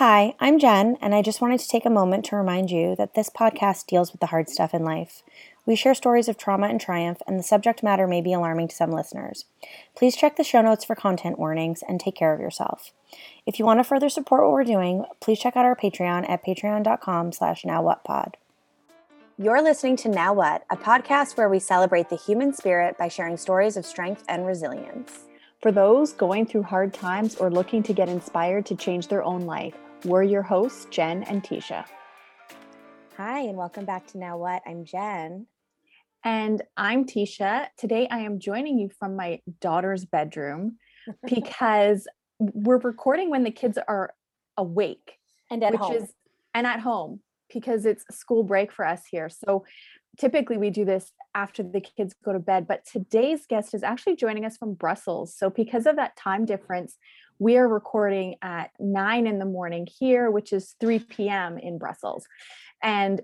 Hi, I'm Jen, and I just wanted to take a moment to remind you that this podcast deals with the hard stuff in life. We share stories of trauma and triumph, and the subject matter may be alarming to some listeners. Please check the show notes for content warnings and take care of yourself. If you want to further support what we're doing, please check out our Patreon at patreon.com slash nowwhatpod. You're listening to Now What, a podcast where we celebrate the human spirit by sharing stories of strength and resilience. For those going through hard times or looking to get inspired to change their own life, we're your hosts, Jen and Tisha. Hi, and welcome back to Now What. I'm Jen. And I'm Tisha. Today I am joining you from my daughter's bedroom because we're recording when the kids are awake and at which home. is and at home because it's school break for us here. So typically we do this after the kids go to bed, but today's guest is actually joining us from Brussels. So because of that time difference, we are recording at nine in the morning here, which is 3 mm. p.m. in Brussels. And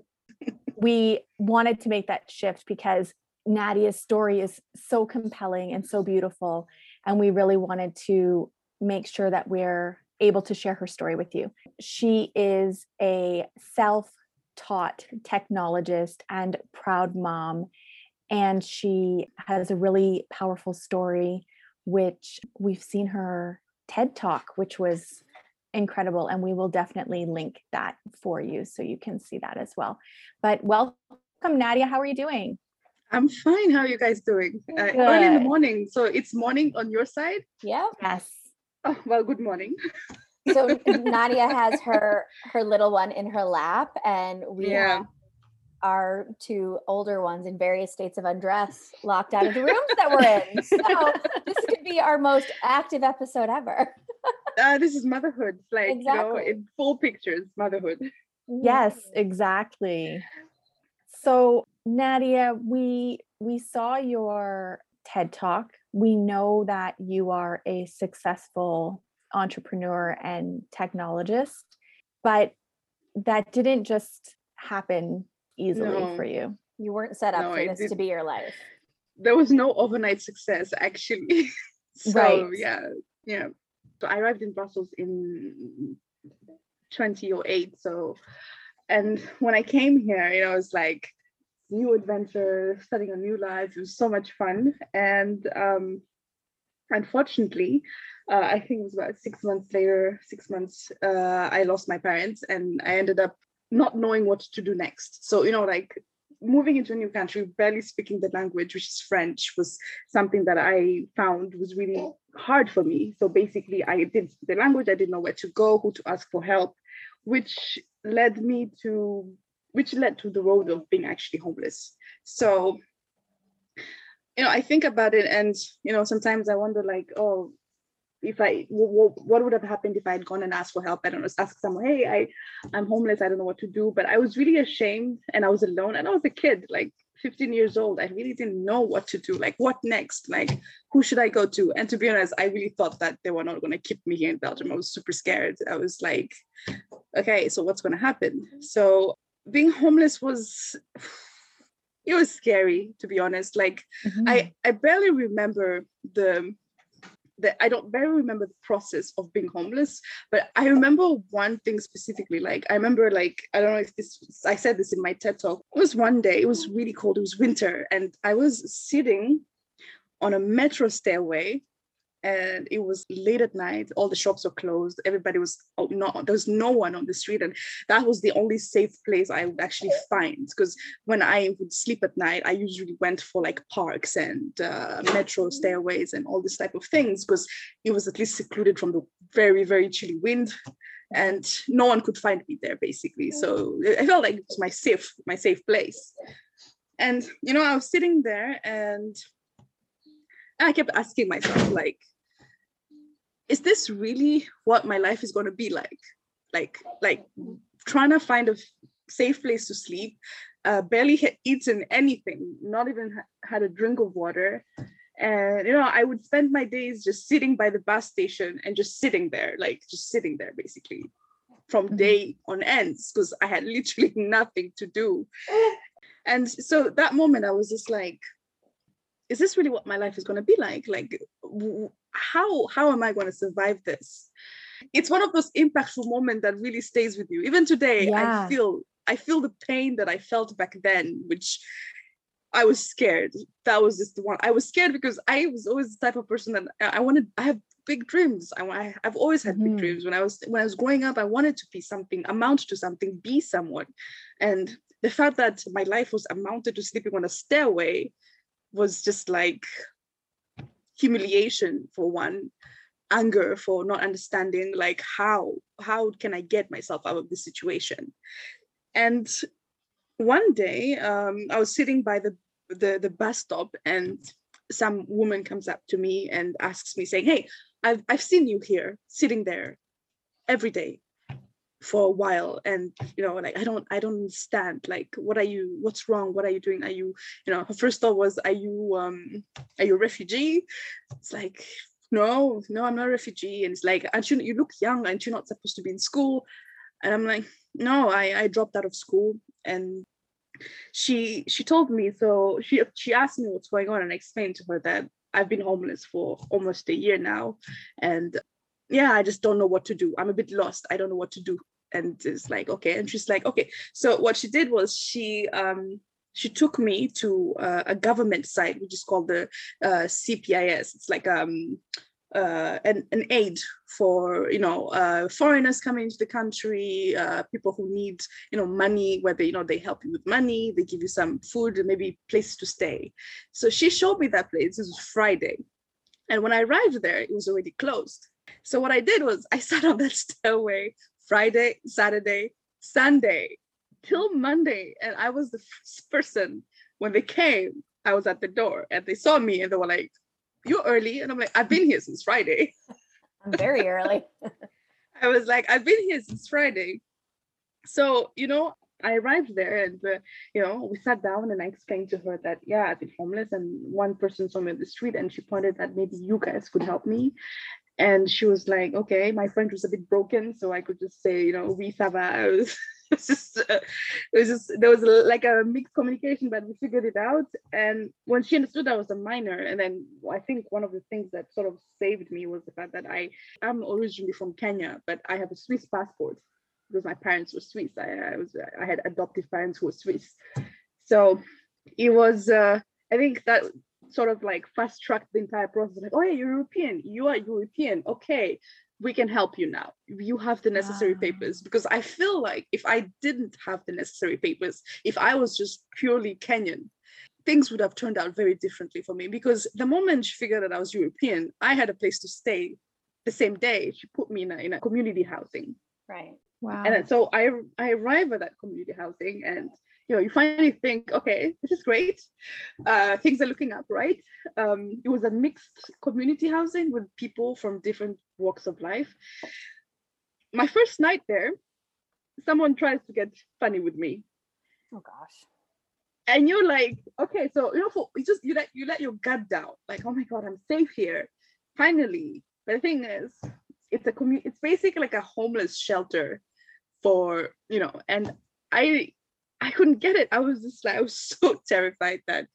we wanted to make that shift because Nadia's story is so compelling and so beautiful. And we really wanted to make sure that we're able to share her story with you. She is a self taught technologist and proud mom. And she has a really powerful story, which we've seen her TED talk, which was incredible. And we will definitely link that for you so you can see that as well. But welcome, Nadia. How are you doing? I'm fine. How are you guys doing? Uh, early in the morning. So it's morning on your side? Yeah. Yes. Oh, well, good morning. so Nadia has her her little one in her lap, and we Yeah. have our two older ones in various states of undress locked out of the rooms that we're in. So this could be our most active episode ever. Uh, this is motherhood. Like, you know, in full pictures, motherhood. Yes, exactly. So Nadia, we we saw your TED Talk. We know that you are a successful entrepreneur and technologist, but that didn't just happen easily No. for you. You weren't set up No, for this to didn't. be your life. There was no overnight success, actually. so, Right. yeah. Yeah. So I arrived in Brussels in 2008. So, and when I came here, you know, it was like new adventure, starting a new life. It was so much fun. And um, unfortunately, uh, I think it was about six months later, six months, uh, I lost my parents and I ended up not knowing what to do next. So, you know, like moving into a new country, barely speaking the language, which is French, was something that I found was really hard for me. So basically, I didn't speak the language, I didn't know where to go, who to ask for help, which led me to which led to the road of being actually homeless. So, you know, I think about it, and you know, sometimes I wonder, like, oh, if I, what would have happened if I had gone and asked for help? I don't know, ask someone, hey, I, I'm homeless, I don't know what to do. But I was really ashamed, and I was alone, and I was a kid, like 15 years old. I really didn't know what to do. Like, what next? Like, who should I go to? And to be honest, I really thought that they were not going to keep me here in Belgium. I was super scared. I was like, okay, so what's going to happen? So being homeless was it was scary to be honest like mm-hmm. i i barely remember the the i don't barely remember the process of being homeless but i remember one thing specifically like i remember like i don't know if this i said this in my ted talk it was one day it was really cold it was winter and i was sitting on a metro stairway and it was late at night. All the shops were closed. Everybody was oh, no there was no one on the street. And that was the only safe place i would actually find because when i would sleep at night i usually went for like parks and uh, metro stairways and all this type of things because it was at least secluded from the very very chilly wind. And no one could find me there basically. So i felt like it was my safe my safe place. And you know i was sitting there and I kept asking myself, like, is this really what my life is going to be like? Like, like trying to find a safe place to sleep, uh, barely had eaten anything, not even ha- had a drink of water. And, you know, I would spend my days just sitting by the bus station and just sitting there, like just sitting there basically from Mhm. day on ends because I had literally nothing to do. And so that moment I was just like, is this really what my life is going to be like? Like how how am i going to survive this? It's one of those impactful moments that really stays with you. Even today Yeah. i feel i feel the pain that i felt back then which i was scared. That was just the one i was scared because i was always the type of person that i I wanted i have big dreams. I, i've always had Mhm. big dreams. When i was when i was growing up i wanted to be something amount to something be someone. And the fact that my life was amounted to sleeping on a stairway was just like humiliation for one anger for not understanding like how how can i get myself out of this situation? And one day um, i was sitting by the, the the bus stop and some woman comes up to me and asks me saying hey i've, I've seen you here sitting there every day for a while and you know like i don't i don't understand like what are you what's wrong? What are you doing? Are you you know her first thought was are you um are you a refugee? It's like no no i'm not a refugee. And it's like aren't you you look young. Aren't you not supposed to be in school? And i'm like no i i dropped out of school. And she she told me so she she asked me what's going on and i explained to her that i've been homeless for almost a year now and yeah i just don't know what to do. I'm a bit lost. I don't know what to do. And it's like okay. And she's like okay. So what she did was she um she took me to uh, a government site which is called the uh, CPAS it's like um uh, an, an aid for you know uh, foreigners coming into the country uh, people who need you know money whether you know they help you with money they give you some food and maybe place to stay. So she showed me that place. This was friday. And when i arrived there it was already closed so what I did was I sat on that stairway Friday, Saturday, Sunday till Monday. And I was the first person when they came, I was at the door and they saw me and they were like, You're early. And I'm like, I've been here since Friday. I'm very early. I was like, I've been here since Friday. So, you know, I arrived there and, uh, you know, we sat down and I explained to her that, yeah, I've been homeless and one person saw me on the street and she pointed that maybe you guys could help me. And she was like, okay, my French was a bit broken. So I could just say, you know, oui, ça. It was, it was just, uh, it was just, there was a, like a mixed communication, but we figured it out. And when she understood I was a minor, and then I think one of the things that sort of saved me was the fact that I am originally from Kenya, but I have a Swiss passport because my parents were Swiss. I, I was I had adoptive parents who were Swiss. So it was uh, I think that sort of like fast tracked the entire process. Like, oh yeah, you're European. You are European. Okay, we can help you now. You have the necessary Ah. papers. Because I feel like if I didn't have the necessary papers, if I was just purely Kenyan, things would have turned out very differently for me. Because the moment she figured that I was European, I had a place to stay. The same day, she put me in a, in a community housing Right. Wow. and so I I arrive at that community housing and you know you finally think okay this is great. Uh, things are looking up right? Um, it was a mixed community housing with people from different walks of life. My first night there someone tries to get funny with me. Oh gosh. and you're like okay so you know for you just you let you let your gut down. Like oh my god i'm safe here. Finally. But the thing is it's a community it's basically like a homeless shelter for you know and i i couldn't get it. I was just like i was so terrified that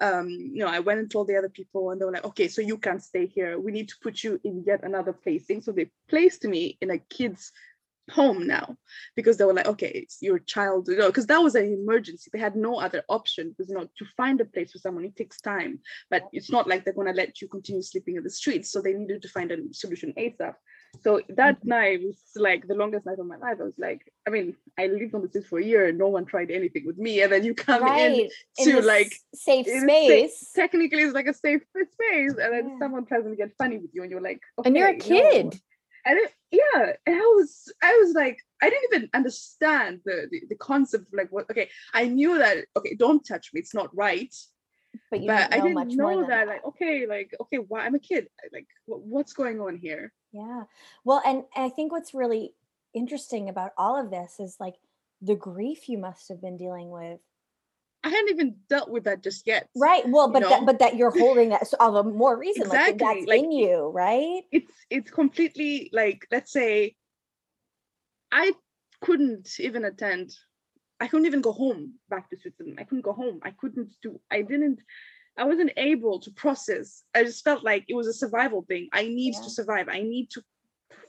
um you know i went and told the other people and they were like okay so you can't stay here. We need to put you in yet another placing. So they placed me in a kid's home now because they were like okay it's your child. You know because that was an emergency. They had no other option. Because you know to find a place for someone. It takes time but it's not like they're going to let you continue sleeping in the streets. So they needed to find a solution asap so that mm-hmm. night was like the longest night of my life. I was like i mean i lived on the streets for a year. And no one tried anything with me. And then you come in to, this like, safe in space. technically it's like a safe space. And then Yeah. someone tries to get funny with you and you're like and you're a "Okay, no." kid. and it, yeah. And i was i was like i didn't even understand the, the the concept of like what okay i knew that okay don't touch me. It's not right. But you but didn't i didn't know that, that. like okay like okay why i'm a kid. Like what, what's going on here Yeah. Well, and I think what's really interesting about all of this is like the grief you must have been dealing with. i hadn't even dealt with that just yet Right. Well, but that but that you're holding that so of a more reason, like Exactly, that's like, in you, right? it's it's completely like let's say i couldn't even attend i couldn't even go home back to switzerland i couldn't go home i couldn't do i didn't i wasn't able to process. I just felt like it was a survival thing. I need Yeah. to survive. I need to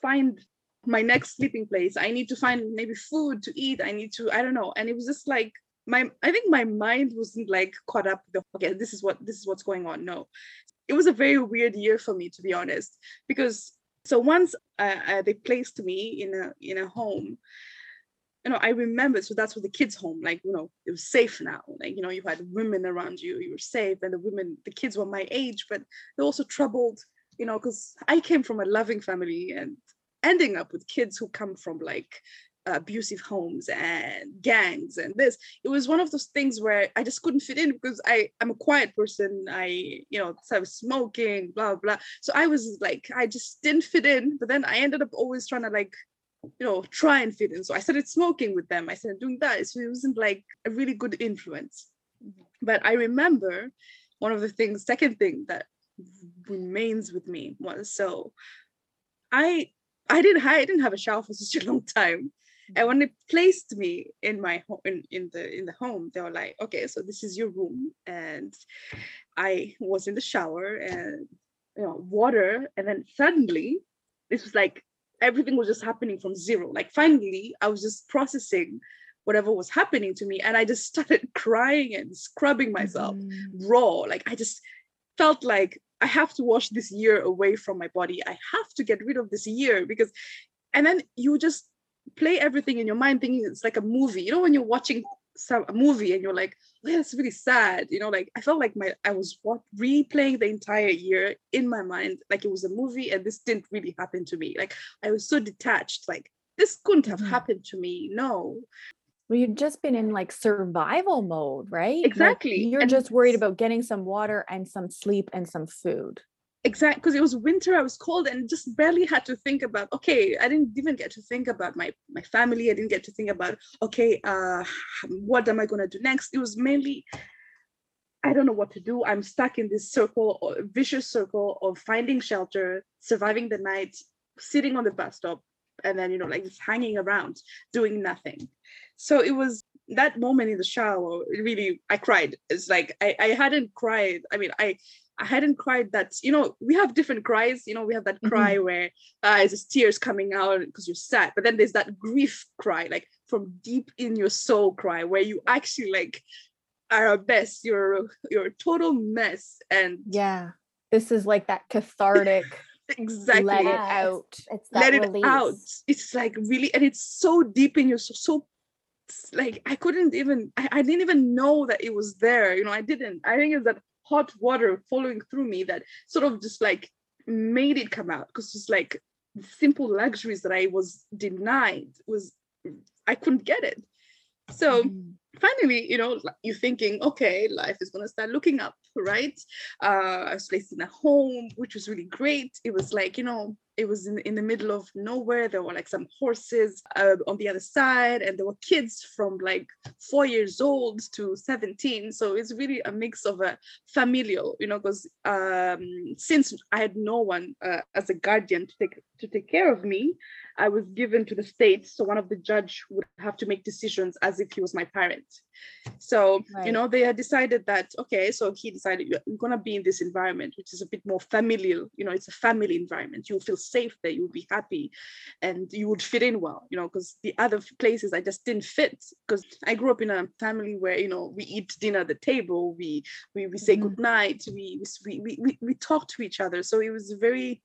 find my next sleeping place. I need to find maybe food to eat. I need to i don't know. And it was just like my i think my mind wasn't like caught up with the okay this is what this is what's going on. No. It was a very weird year for me to be honest. Because so once uh, uh, they placed me in a in a home you know i remember so that's what the kids home like you know it was safe now. Like you know you had women around you you were safe and the women the kids were my age but they're also troubled you know because i came from a loving family and ending up with kids who come from like abusive homes and gangs and this. It was one of those things where i just couldn't fit in because i i'm a quiet person. I you know so i was smoking blah blah. So i was like i just didn't fit in but then i ended up always trying to like you know try and fit in so i started smoking with them i started doing that so it wasn't like a really good influence but i remember one of the things second thing that remains with me was so i I didn't I didn't have a shower for such a long time. And when they placed me in my home in, in the in the home, they were like, okay, so this is your room. And I was in the shower and you know, water. And then suddenly this was like everything was just happening from zero. Like finally, I was just processing whatever was happening to me. And I just started crying and scrubbing myself mm-hmm. raw. Like I just felt like I have to wash this year away from my body. I have to get rid of this year because, and then you just play everything in your mind thinking it's like a movie. You know, when you're watching some a movie and you're like, oh, that's really sad. You know, like I felt like my I was what replaying the entire year in my mind like it was a movie and this didn't really happen to me. Like I was so detached. Like this couldn't have mm-hmm. happened to me. No. Well, you've just been in like survival mode, right? Exactly. Like you're and just worried about getting some water and some sleep and some food. Exactly, because it was winter, I was cold, and just barely had to think about. Okay, I didn't even get to think about my my family. I didn't get to think about. Okay, uh, what am I gonna do next? It was mainly I don't know what to do. I'm stuck in this circle, vicious circle of finding shelter, surviving the night, sitting on the bus stop, and then you know like just hanging around doing nothing so it was that moment in the shower really i cried it's like i, I hadn't cried i mean i I hadn't cried that, you know, we have different cries. You know, we have that cry mm-hmm. where uh, it's just tears coming out because you're sad. But then there's that grief cry, like from deep in your soul cry, where you actually like are a mess. You're you're a total mess. And yeah, this is like that cathartic exactly let it out it's, let release. it out it's like really and it's so deep in your so, so like i couldn't even I, I didn't even know that it was there you know i didn't i think it's that hot water following through me that sort of just like made it come out because it's like simple luxuries that i was denied was i couldn't get it so mm-hmm finally, you know, you're thinking, okay, life is going to start looking up, right? Uh, I was placed in a home, which was really great. It was like, you know, it was in, in the middle of nowhere. There were like some horses uh, on the other side, and there were kids from like four years old to 17. So it's really a mix of a familial, you know, because um, since I had no one uh, as a guardian to take to take care of me, I was given to the state. So one of the judge would have to make decisions as if he was my parent. So, right. you know, they had decided that, okay, so he decided you're going to be in this environment, which is a bit more familial. You know, it's a family environment. You'll feel safe there. You'll be happy and you would fit in well, you know, because the other places I just didn't fit because I grew up in a family where, you know, we eat dinner at the table, we, we, we say mm-hmm. good night, we, we, we, we, we talk to each other. So it was very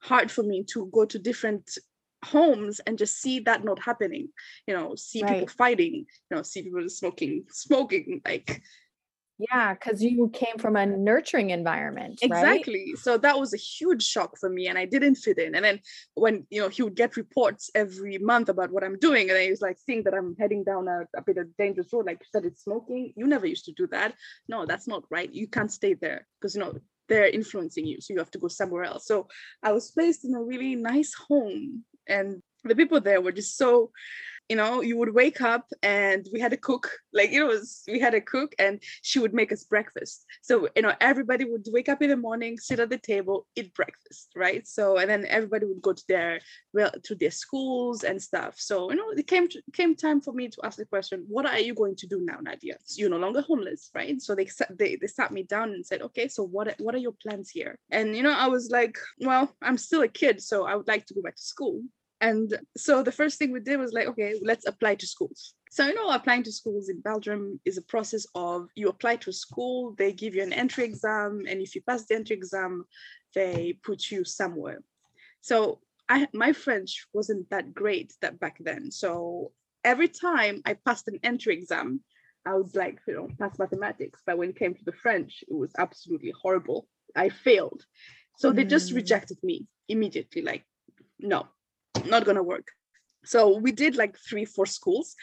hard for me to go to different homes and just see that not happening you know see right. people fighting you know see people smoking smoking like yeah because you came from a nurturing environment exactly right? so that was a huge shock for me and i didn't fit in. And then when you know he would get reports every month about what i'm doing and i was like seeing that i'm heading down a, a bit of dangerous road like you started smoking. You never used to do that. No that's not right. You can't stay there because you know they're influencing you so you have to go somewhere else. So i was placed in a really nice home and the people there were just so you know you would wake up and we had a cook like it was we had a cook and she would make us breakfast. So you know everybody would wake up in the morning sit at the table eat breakfast right? So and then everybody would go to their well to their schools and stuff. So you know it came to, came time for me to ask the question what are you going to do now nadia? You're no longer homeless right? So they they, they sat me down and said okay so what what are your plans here? And you know i was like well i'm still a kid so i would like to go back to school And so the first thing we did was like, okay, let's apply to schools. So, you know, applying to schools in Belgium is a process of you apply to a school, they give you an entry exam, and if you pass the entry exam, they put you somewhere. So I my French wasn't that great that back then. So every time I passed an entry exam, I would like, you know, pass mathematics. But when it came to the French, it was absolutely horrible. I failed. So mm. they just hmm. rejected me immediately, like, no, not gonna work. So we did like three, four schools.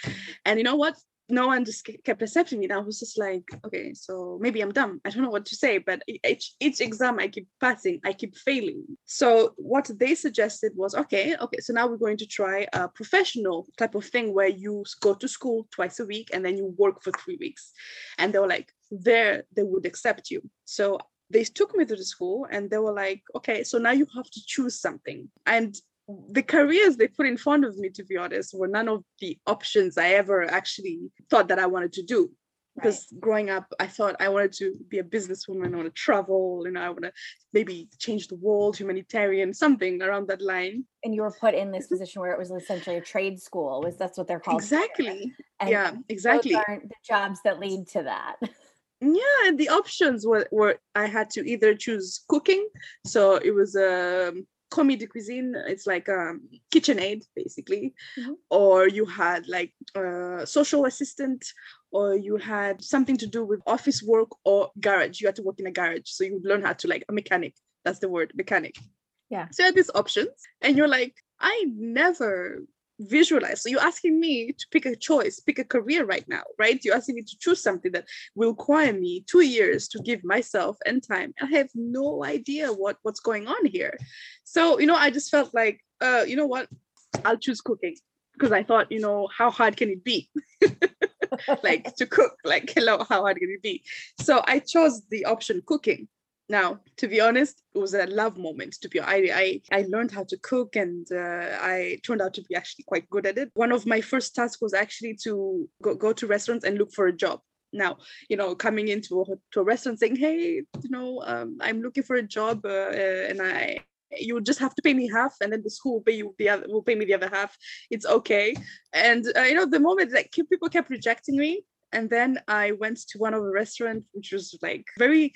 And you know what? no one just kept accepting me. And I was just like, okay, so maybe I'm dumb. I don't know what to say, but each, each exam I keep passing, I keep failing. So what they suggested was, okay, okay, so now we're going to try a professional type of thing where you go to school twice a week and then you work for three weeks. And they were like, there they would accept you. So they took me to the school and they were like, okay, so now you have to choose something. And the careers they put in front of me, to be honest, were none of the options I ever actually thought that I wanted to do. Because right. growing up, I thought I wanted to be a businesswoman, I want to travel, and I want to maybe change the world, humanitarian, something around that line. And you were put in this mm-hmm. position where it was essentially a trade school. Was that's what they're called? Exactly. yeah, exactly. Aren't the jobs that lead to that. yeah and the options were, were i had to either choose cooking so it was a de cuisine it's like um KitchenAid basically. Mm-hmm. or you had like a social assistant or you had something to do with office work or garage. You had to work in a garage so you would learn how to like a mechanic. That's the word mechanic. Yeah. So you had these options and you're like i never visualize. So you're asking me to pick a choice, pick a career right now, right? You're asking me to choose something that will require me two years to give myself and time. I have no idea what what's going on here. So you know, I just felt like, uh, you know what? I'll choose cooking because I thought, you know, how hard can it be? like to cook, like hello, how hard can it be? So I chose the option cooking now, to be honest, it was a love moment. To be, I I, I learned how to cook, and uh, I turned out to be actually quite good at it. One of my first tasks was actually to go, go to restaurants and look for a job. Now, you know, coming into a, to a restaurant saying, "Hey, you know, um, I'm looking for a job, uh, uh, and I you just have to pay me half and then the school will pay you the other will pay me the other half it's okay and uh, you know the moment that people kept rejecting me and then i went to one of the restaurants which was like very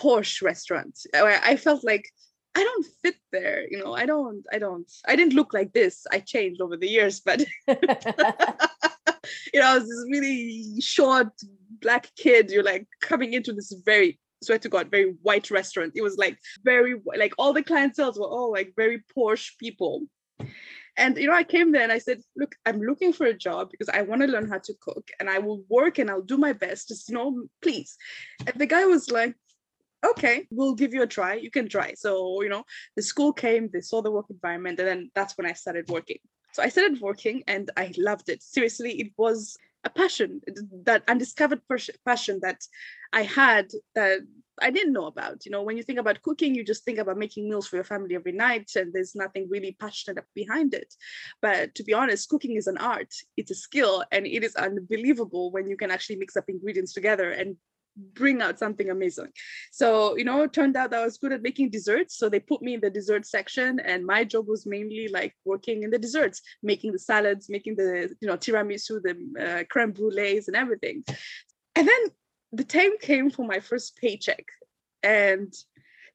posh restaurant where I felt like I don't fit there. You know, I don't, I don't, I didn't look like this. I changed over the years, but you know, I was this really short black kid. You're like coming into this very, swear to God, very white restaurant. It was like very, like all the clientele were all like very posh people. And you know, I came there and I said, look, I'm looking for a job because I want to learn how to cook and I will work and I'll do my best. Just, you know, please. And the guy was like, okay, we'll give you a try. You can try. So, you know, the school came, they saw the work environment, and then that's when I started working. So I started working and I loved it. Seriously, it was a passion, that undiscovered passion that I had that I didn't know about. You know, when you think about cooking, you just think about making meals for your family every night, and there's nothing really passionate behind it. But to be honest, cooking is an art, it's a skill, and it is unbelievable when you can actually mix up ingredients together and bring out something amazing. So, you know, it turned out I was good at making desserts. So they put me in the dessert section and my job was mainly like working in the desserts, making the salads, making the, you know, tiramisu, the uh, creme brulees and everything. And then the time came for my first paycheck and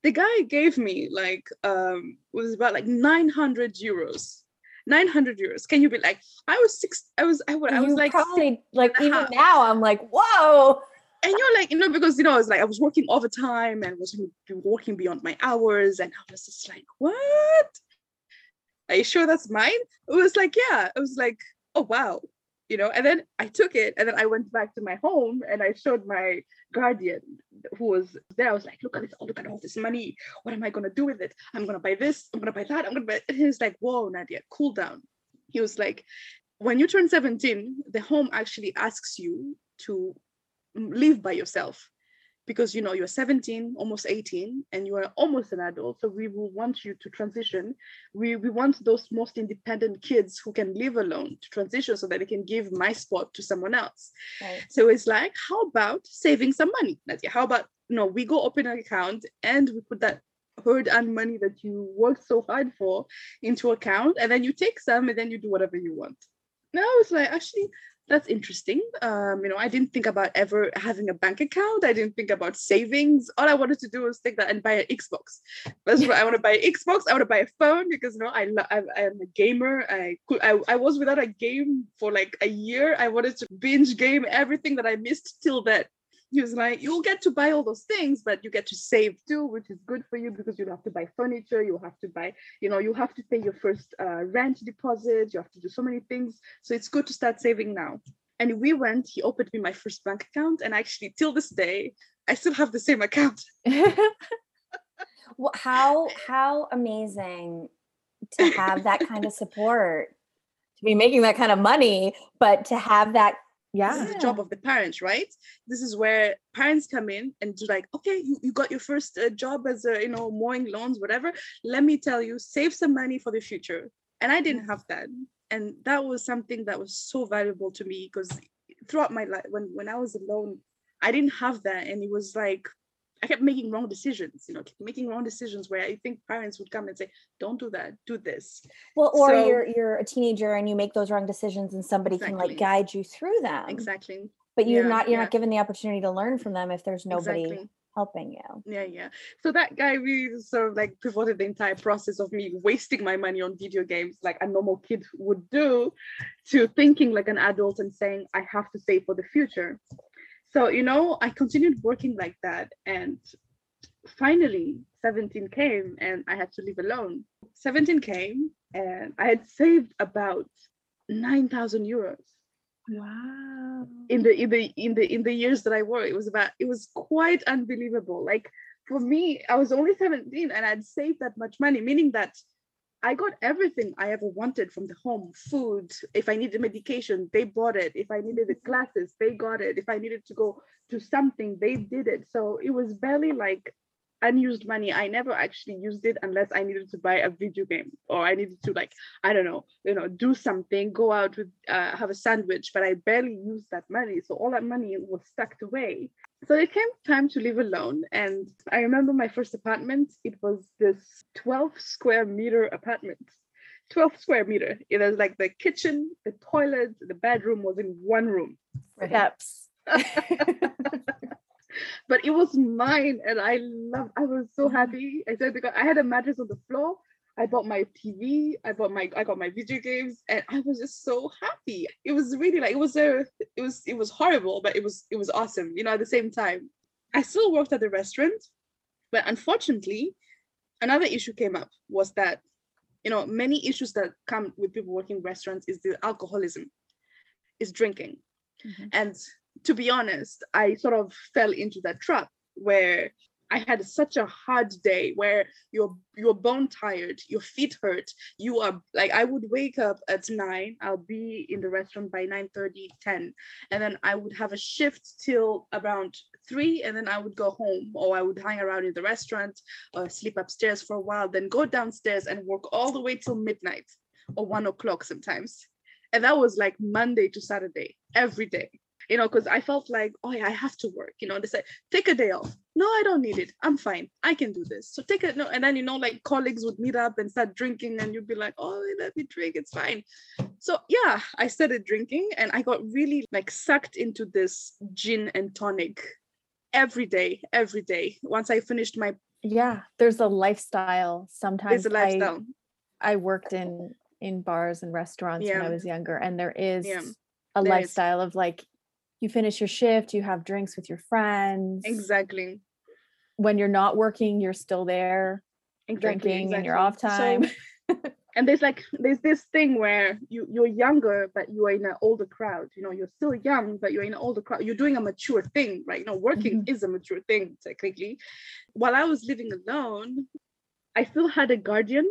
the guy gave me like, um, was about like 900 euros 900 euros. Can you be like, I was six, I was, I, I was you like, probably like even now, I'm like, whoa and you're like, you know, because you know, it's like I was working overtime and was working beyond my hours, and I was just like, what? Are you sure that's mine? It was like, yeah. It was like, oh wow, you know. And then I took it, and then I went back to my home, and I showed my guardian who was there. I was like, look at this, oh, look at all this money. What am I gonna do with it? I'm gonna buy this. I'm gonna buy that. I'm gonna buy. And he was like, whoa, Nadia, cool down. He was like, when you turn 17, the home actually asks you to live by yourself because you know you're 17 almost 18 and you are almost an adult so we will want you to transition we, we want those most independent kids who can live alone to transition so that they can give my spot to someone else right. so it's like how about saving some money Nadia? how about you know we go open an account and we put that hard earned money that you worked so hard for into account and then you take some and then you do whatever you want now it's like actually that's interesting. Um you know i didn't think about ever having a bank account. I didn't think about savings. All i wanted to do was take that and buy an xbox. That's what i want to buy an xbox i want to buy a phone because you know i lo- I, I am a gamer. I could I, I was without a game for like a year. I wanted to binge game everything that i missed till that he was like, you'll get to buy all those things, but you get to save too, which is good for you because you'll have to buy furniture, you'll have to buy, you know, you have to pay your first uh, rent deposit, you have to do so many things. So it's good to start saving now. And we went, he opened me my first bank account, and actually, till this day, I still have the same account. well, how how amazing to have that kind of support, to be making that kind of money, but to have that yeah this is the job of the parents right? This is where parents come in and do like okay you, you got your first uh, job as a you know mowing lawns whatever. Let me tell you save some money for the future. And i didn't have that. And that was something that was so valuable to me because throughout my life when when i was alone i didn't have that. And it was like I kept making wrong decisions, you know, making wrong decisions where I think parents would come and say, "Don't do that, do this." Well, or so, you're you're a teenager and you make those wrong decisions, and somebody exactly. can like guide you through them. Exactly. But you're yeah, not you're yeah. not given the opportunity to learn from them if there's nobody exactly. helping you. Yeah, yeah. So that guy really sort of like pivoted the entire process of me wasting my money on video games, like a normal kid would do, to thinking like an adult and saying, "I have to save for the future." So you know i continued working like that and finally 17 came and i had to live alone. 17 came and i had saved about 9000 euros. Wow. In the in the in the in the years that i worked it was about it was quite unbelievable. Like for me i was only 17 and i'd saved that much money meaning that I got everything I ever wanted from the home food. If I needed medication, they bought it. If I needed the classes, they got it. If I needed to go to something, they did it. So it was barely like unused money. I never actually used it unless I needed to buy a video game or I needed to like, I don't know, you know, do something, go out with uh, have a sandwich, but I barely used that money. So all that money was stuck away so it came time to live alone and i remember my first apartment. It was this 12 square meter apartment. 12 square meter. It was like the kitchen the toilet the bedroom was in one room. Perhaps. but it was mine and i love i was so happy. I said because i had a mattress on the floor I bought my TV, I bought my I got my video games, and I was just so happy. It was really like it was a it was it was horrible, but it was it was awesome, you know, at the same time. I still worked at the restaurant, but unfortunately, another issue came up was that you know many issues that come with people working restaurants is the alcoholism, is drinking. Mm-hmm. And to be honest, I sort of fell into that trap where I had such a hard day where you're you're bone tired, your feet hurt. You are like I would wake up at nine, I'll be in the restaurant by 9 30, 10, and then I would have a shift till around three, and then I would go home, or I would hang around in the restaurant or sleep upstairs for a while, then go downstairs and work all the way till midnight or one o'clock sometimes. And that was like Monday to Saturday, every day you know, because I felt like, oh yeah, I have to work. You know, they said, take a day off. No, I don't need it. I'm fine. I can do this. So take it. No, and then you know, like colleagues would meet up and start drinking, and you'd be like, oh, let me drink. It's fine. So yeah, I started drinking, and I got really like sucked into this gin and tonic every day, every day. Once I finished my yeah, there's a lifestyle. Sometimes there's a lifestyle. I, I worked in in bars and restaurants yeah. when I was younger, and there is. Yeah a there lifestyle is. of like you finish your shift, you have drinks with your friends. Exactly. When you're not working, you're still there exactly, drinking exactly. in your off time. So, and there's like there's this thing where you you're younger but you are in an older crowd you know you're still young but you're in an older crowd you're doing a mature thing right you know working mm-hmm. is a mature thing technically while i was living alone i still had a guardian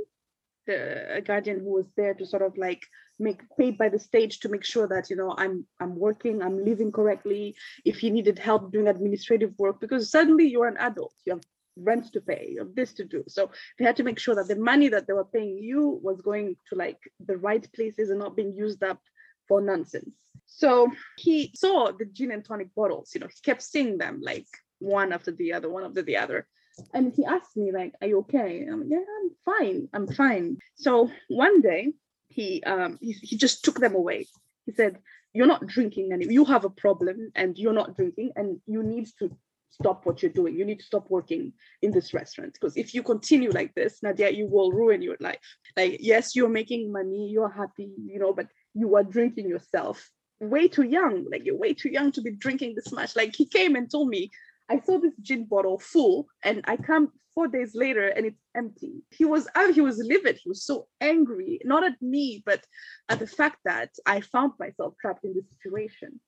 the, a guardian who was there to sort of like make paid by the state to make sure that you know i'm i'm working i'm living correctly if you needed help doing administrative work because suddenly you're an adult you have rent to pay you have this to do so they had to make sure that the money that they were paying you was going to like the right places and not being used up for nonsense so he saw the gin and tonic bottles you know he kept seeing them like one after the other one after the other And he asked me, like, are you okay? I'm like, yeah, I'm fine. I'm fine. So one day he um he, he just took them away. He said, You're not drinking anymore. You have a problem and you're not drinking, and you need to stop what you're doing. You need to stop working in this restaurant because if you continue like this, Nadia, you will ruin your life. Like, yes, you're making money, you're happy, you know, but you are drinking yourself way too young. Like, you're way too young to be drinking this much. Like, he came and told me, I saw this gin bottle full, and I come four days later and it's empty. He was uh, he was livid. He was so angry, not at me, but at the fact that I found myself trapped in this situation.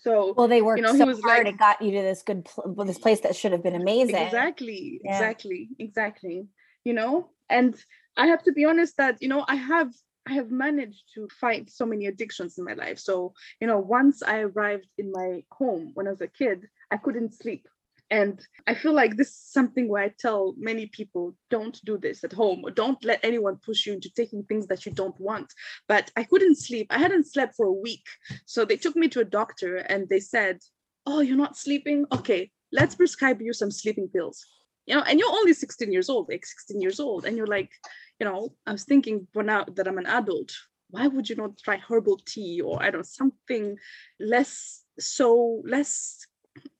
So well, they worked you know, so hard. Like, it got you to this good pl- well, this place that should have been amazing. Exactly, yeah. exactly, exactly. You know, and I have to be honest that you know I have I have managed to fight so many addictions in my life. So you know, once I arrived in my home when I was a kid, I couldn't sleep. And I feel like this is something where I tell many people don't do this at home or don't let anyone push you into taking things that you don't want. But I couldn't sleep. I hadn't slept for a week. So they took me to a doctor and they said, Oh, you're not sleeping? Okay, let's prescribe you some sleeping pills. You know, and you're only 16 years old, like 16 years old. And you're like, you know, I was thinking, but now that I'm an adult, why would you not try herbal tea or I don't know, something less so less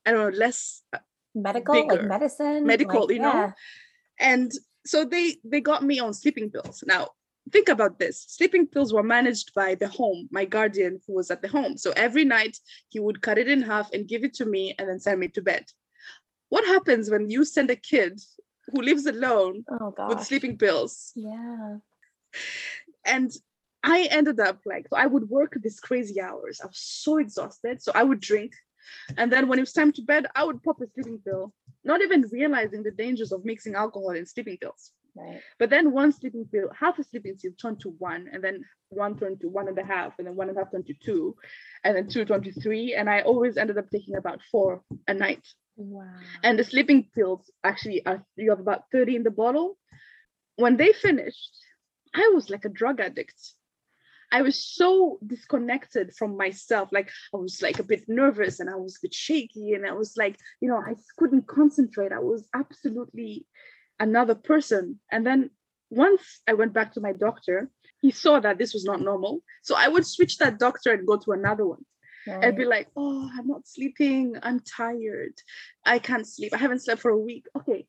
I don't know, less uh, medical, bigger, like medicine, medical, like, you yeah. know. And so they they got me on sleeping pills. Now think about this: sleeping pills were managed by the home, my guardian who was at the home. So every night he would cut it in half and give it to me, and then send me to bed. What happens when you send a kid who lives alone oh, with sleeping pills? Yeah. And I ended up like, so I would work these crazy hours. I was so exhausted. So I would drink and then when it was time to bed, I would pop a sleeping pill, not even realizing the dangers of mixing alcohol and sleeping pills. Right. But then one sleeping pill, half a sleeping pill turned to one, and then one turned to one and a half, and then one and a half turned to two, and then two turned to three. And I always ended up taking about four a night. Wow. And the sleeping pills actually are you have about 30 in the bottle. When they finished, I was like a drug addict. I was so disconnected from myself. Like I was like a bit nervous and I was a bit shaky and I was like, you know, I couldn't concentrate. I was absolutely another person. And then once I went back to my doctor, he saw that this was not normal. So I would switch that doctor and go to another one. Right. I'd be like, oh, I'm not sleeping. I'm tired. I can't sleep. I haven't slept for a week. Okay,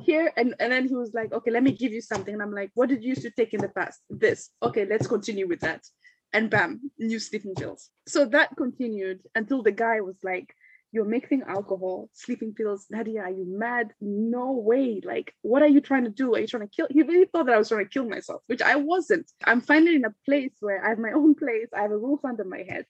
here and, and then he was like okay let me give you something. And i'm like what did you used to take in the past? This. Okay let's continue with that. And bam new sleeping pills. So that continued until the guy was like you're mixing alcohol sleeping pills nadia are you mad? No way. Like what are you trying to do? Are you trying to kill he really thought that i was trying to kill myself which i wasn't. I'm finally in a place where i have my own place. I have a roof under my head.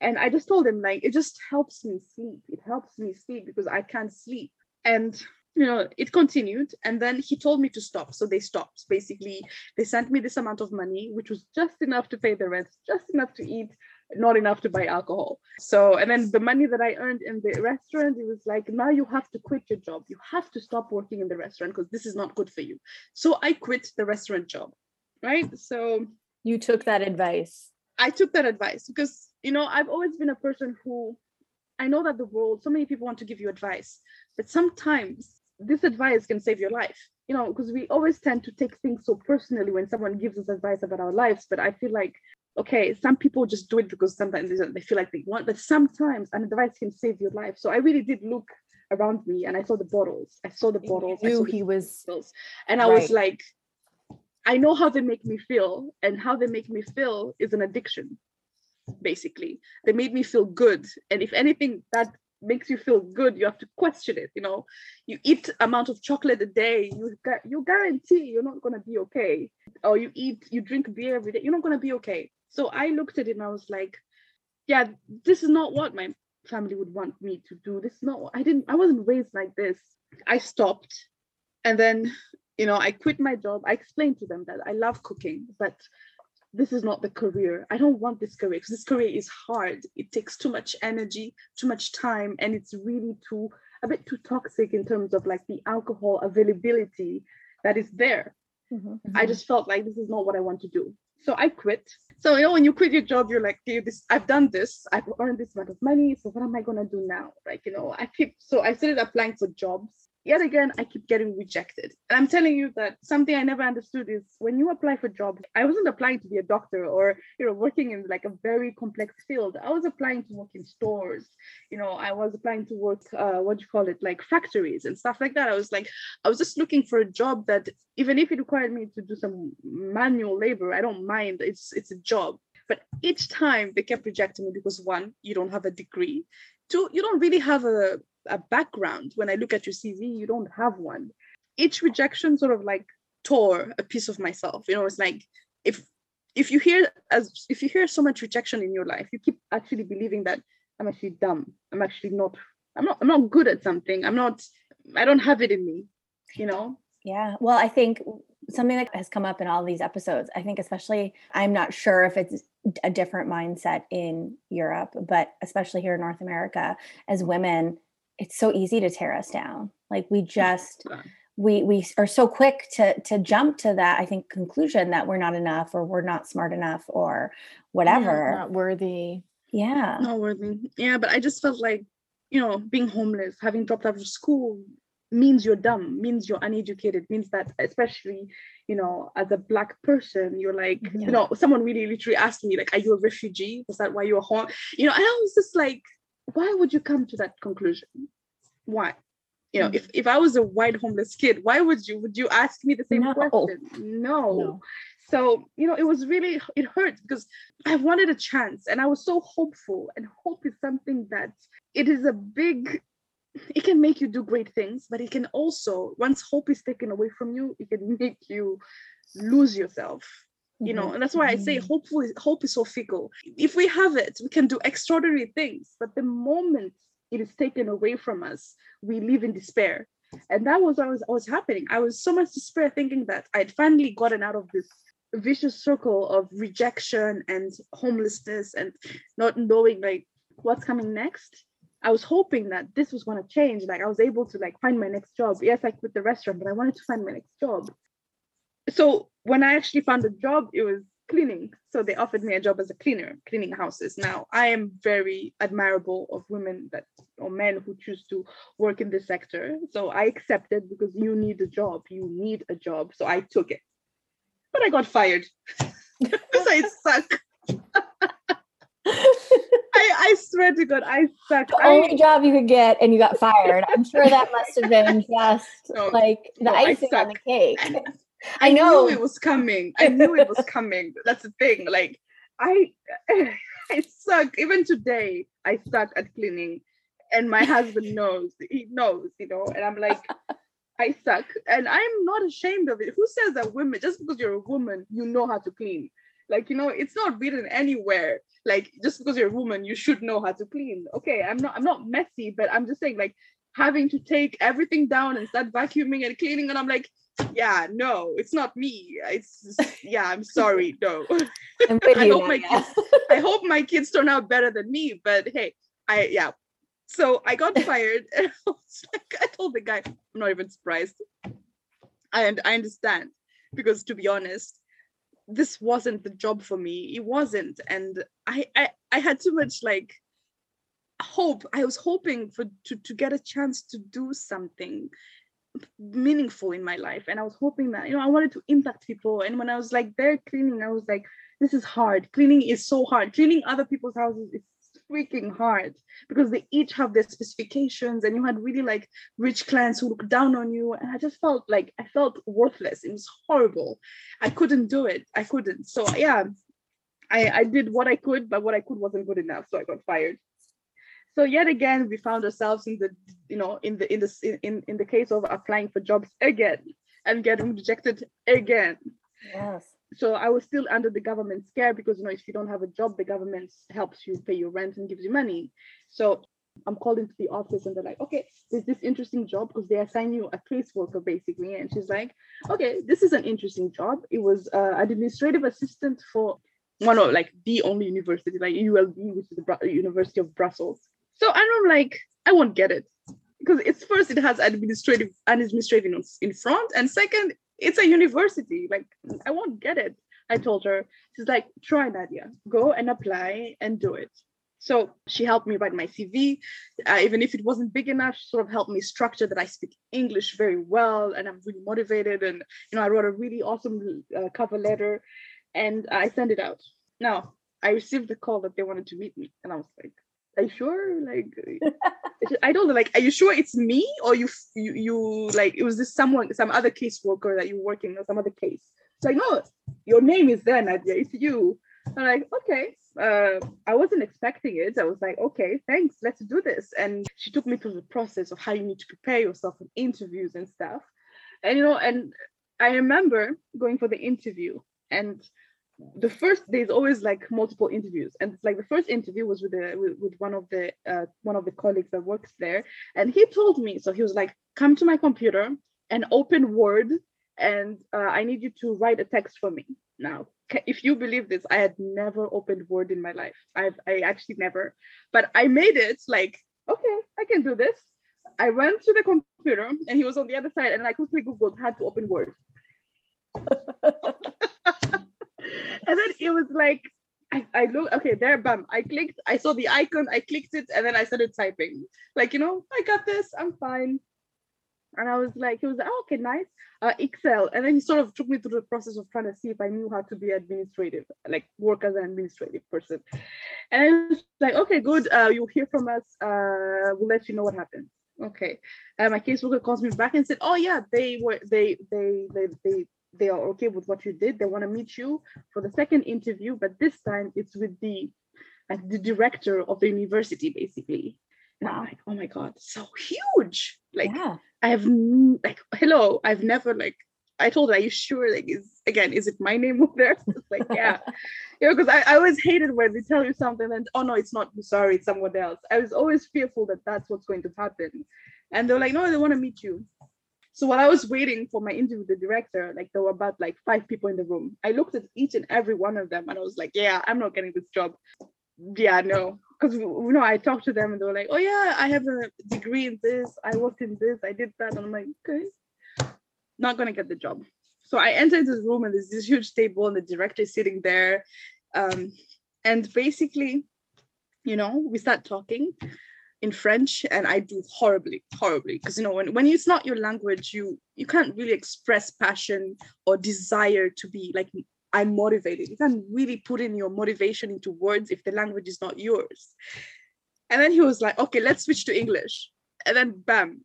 And i just told him like it just helps me sleep. It helps me sleep because i can't sleep. And you know it continued and then he told me to stop. So they stopped. Basically they sent me this amount of money which was just enough to pay the rent just enough to eat not enough to buy alcohol. So and then the money that i earned in the restaurant it was like now you have to quit your job. You have to stop working in the restaurant because this is not good for you. So i quit the restaurant job right? So you took that advice. I took that advice because you know i've always been a person who I know that the world, so many people want to give you advice, but sometimes this advice can save your life. You know because we always tend to take things so personally when someone gives us advice about our lives but i feel like okay some people just do it because sometimes they feel like they want but sometimes an advice can save your life. So i really did look around me and i saw the bottles. I saw the bottles. I knew he was bottles, and i right. was like i know how they make me feel and how they make me feel is an addiction basically. They made me feel good. And if anything that makes you feel good you have to question it you know. You eat amount of chocolate a day you you guarantee you're not going to be okay. Or you eat you drink beer every day you're not going to be okay. So i looked at it and i was like yeah this is not what my family would want me to do. This is not i didn't i wasn't raised like this. I stopped. And then you know i quit my job. I explained to them that i love cooking but this is not the career. I don't want this career because this career is hard. It takes too much energy, too much time, and it's really too a bit too toxic in terms of like the alcohol availability that is there. Mm-hmm. I just felt like this is not what I want to do. So I quit. So you know, when you quit your job, you're like, okay, this I've done this, I've earned this amount of money. So what am I gonna do now? Like, you know, I keep so I started applying for jobs yet again i keep getting rejected. And i'm telling you that something i never understood is when you apply for jobs i wasn't applying to be a doctor or you know working in like a very complex field. I was applying to work in stores. You know i was applying to work uh, what do you call it like factories and stuff like that. I was like i was just looking for a job that even if it required me to do some manual labor i don't mind. It's it's a job. But each time they kept rejecting me because one you don't have a degree. Two you don't really have a a background. When I look at your CV, you don't have one. Each rejection sort of like tore a piece of myself. You know, it's like if if you hear as if you hear so much rejection in your life, you keep actually believing that I'm actually dumb. I'm actually not. I'm not. I'm not good at something. I'm not. I don't have it in me. You know. Yeah. Well, I think something that has come up in all these episodes. I think especially I'm not sure if it's a different mindset in Europe, but especially here in North America, as women, it's so easy to tear us down. Like we just we we are so quick to to jump to that i think conclusion that we're not enough or we're not smart enough or whatever. yeah, not worthy. Yeah. Not worthy. Yeah but i just felt like you know being homeless having dropped out of school means you're dumb means you're uneducated means that especially you know as a black person you're like yeah. you know someone really literally asked me like are you a refugee? Is that why you're home? You know and i was just like why would you come to that conclusion? Why? You know, mm. if, if I was a white homeless kid, why would you would you ask me the same no. question? No. no. So, you know, it was really it hurt because I wanted a chance and I was so hopeful. And hope is something that it is a big it can make you do great things, but it can also, once hope is taken away from you, it can make you lose yourself you know and that's why i say mm-hmm. hopefully hope is so fickle. If we have it we can do extraordinary things but the moment it is taken away from us we live in despair. And that was what was, what was happening. I was so much despair thinking that i'd finally gotten out of this vicious circle of rejection and homelessness and not knowing like what's coming next. I was hoping that this was going to change like i was able to like find my next job. Yes i quit the restaurant but i wanted to find my next job so when I actually found a job, it was cleaning. So they offered me a job as a cleaner, cleaning houses. Now I am very admirable of women that or men who choose to work in this sector. So I accepted because you need a job. You need a job. So I took it. But I got fired because I suck. I, I swear to God, I suck. The only job you could get and you got fired. I'm sure that must have been just no, like the no, icing on the cake. I, know it was coming. I knew it was coming. That's the thing. Like I I suck. Even today, I suck at cleaning. And my husband knows. He knows, you know, and I'm like, I suck. And I'm not ashamed of it. Who says that women, just because you're a woman, you know how to clean? Like, you know, it's not written anywhere. Like, just because you're a woman, you should know how to clean. Okay, I'm not I'm not messy, but I'm just saying, like, having to take everything down and start vacuuming and cleaning. And I'm like, yeah, no, it's not me. It's just, yeah, I'm sorry, no. i hope my kids, I hope my kids turn out better than me, but hey, I yeah. So I got fired, and I, like, I told the guy, I'm not even surprised. And I understand because to be honest, this wasn't the job for me. It wasn't, and I I, I had too much like hope. I was hoping for to to get a chance to do something meaningful in my life and i was hoping that you know i wanted to impact people and when i was like there cleaning i was like this is hard. Cleaning is so hard. Cleaning other people's houses is freaking hard because they each have their specifications and you had really like rich clients who look down on you and i just felt like i felt worthless. It was horrible. I couldn't do it. I couldn't. So yeah i i did what i could but what i could wasn't good enough so i got fired so yet again we found ourselves in the you know in the in the in, in the case of applying for jobs again and getting rejected again. Yes. So i was still under the government scare because you know if you don't have a job the government helps you pay your rent and gives you money. So i'm called into the office and they're like okay there's this interesting job because they assign you a caseworker basically. And she's like okay this is an interesting job. It was uh, administrative assistant for one of like the only university like ulb which is the university of brussels so I'm like, I won't get it because it's first it has administrative and administrative in front, and second it's a university. Like I won't get it. I told her. She's like, try Nadia, go and apply and do it. So she helped me write my CV, uh, even if it wasn't big enough. She sort of helped me structure that I speak English very well, and I'm really motivated. And you know, I wrote a really awesome uh, cover letter, and I sent it out. Now I received the call that they wanted to meet me, and I was like, "Are you sure?" Like, I don't know. "Like, are you sure it's me, or you you you like it was this someone, some other caseworker that you're working on some other case?" It's like, "No, your name is there, Nadia. It's you." I'm like, "Okay." uh, I wasn't expecting it. I was like, okay, thanks, let's do this. And she took me through the process of how you need to prepare yourself for interviews and stuff. And you know, and I remember going for the interview, and the first there's always like multiple interviews, and like the first interview was with the with, with one of the uh, one of the colleagues that works there, and he told me so he was like, come to my computer and open Word, and uh, I need you to write a text for me now if you believe this, I had never opened Word in my life. I've I actually never, but I made it like, okay, I can do this. I went to the computer and he was on the other side, and I quickly Googled how to open Word. and then it was like, I, I look, okay, there, bam. I clicked, I saw the icon, I clicked it, and then I started typing. Like, you know, I got this, I'm fine. And I was like, he was like, oh, okay, nice. Uh, Excel. And then he sort of took me through the process of trying to see if I knew how to be administrative, like work as an administrative person. And I was like, okay, good. Uh, you'll hear from us. Uh, we'll let you know what happens. Okay. And my caseworker calls me back and said, oh yeah, they were they they they they they are okay with what you did. They want to meet you for the second interview, but this time it's with the like the director of the university, basically. And I'm like, oh my god, so huge! Like yeah. I have like hello, I've never like I told her, are you sure? Like is again, is it my name over there? It's like, yeah. you know, because I, I always hated when they tell you something and oh no, it's not sorry, it's someone else. I was always fearful that that's what's going to happen. And they're like, no, they want to meet you. So while I was waiting for my interview with the director, like there were about like five people in the room. I looked at each and every one of them and I was like, yeah, I'm not getting this job. Yeah, no because you know I talked to them and they were like, "Oh yeah, I have a degree in this. I worked in this. I did that." And I'm like, "Okay, not gonna get the job." So I entered this room and there's this huge table and the director is sitting there, um, and basically, you know, we start talking in French and I do horribly, horribly because you know when when it's not your language, you you can't really express passion or desire to be like I'm motivated. You can't really put in your motivation into words if the language is not yours. And then he was like, okay, let's switch to English. And then bam,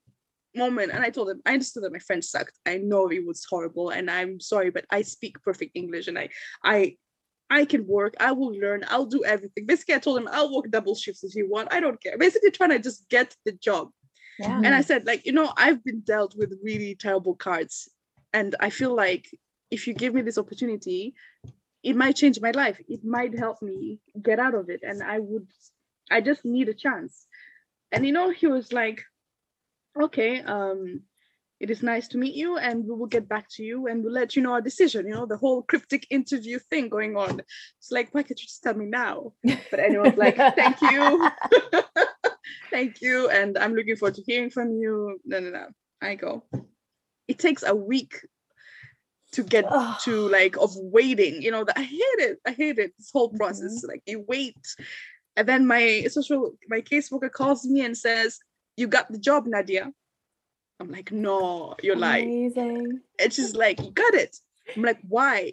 moment. And I told him, I understood that my French sucked. I know it was horrible and I'm sorry, but I speak perfect English and I I I can work, I will learn, I'll do everything. Basically, I told him I'll work double shifts if you want. I don't care. Basically trying to just get the job. Yeah. And I said, like, you know, I've been dealt with really terrible cards. And I feel like if you give me this opportunity it might change my life it might help me get out of it and i would i just need a chance and you know he was like okay um it is nice to meet you and we will get back to you and we'll let you know our decision you know the whole cryptic interview thing going on. It's like why can't you just tell me now? But anyone's like thank you. Thank you and i'm looking forward to hearing from you. No no no. I go. It takes a week to get to like of waiting you know i hate it. I hate it this whole process. Mm-hmm. like you wait and then my social my caseworker calls me and says you got the job nadia i'm like no you're like Amazing. lying it's just like you got it i'm like why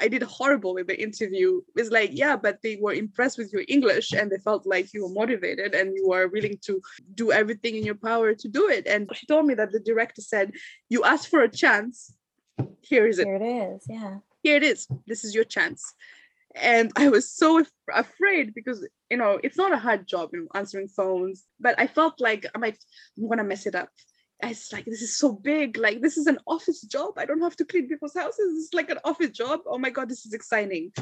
I did horrible in the interview. It's like, yeah, but they were impressed with your English and they felt like you were motivated and you were willing to do everything in your power to do it. And she told me that the director said, You asked for a chance here is it. Here it is. Yeah. Here it is. This is your chance. And I was so af- afraid because you know it's not a hard job, you know, answering phones. But I felt like I might I'm gonna mess it up. It's like this is so big. Like this is an office job. I don't have to clean people's houses. It's like an office job. Oh my god, this is exciting.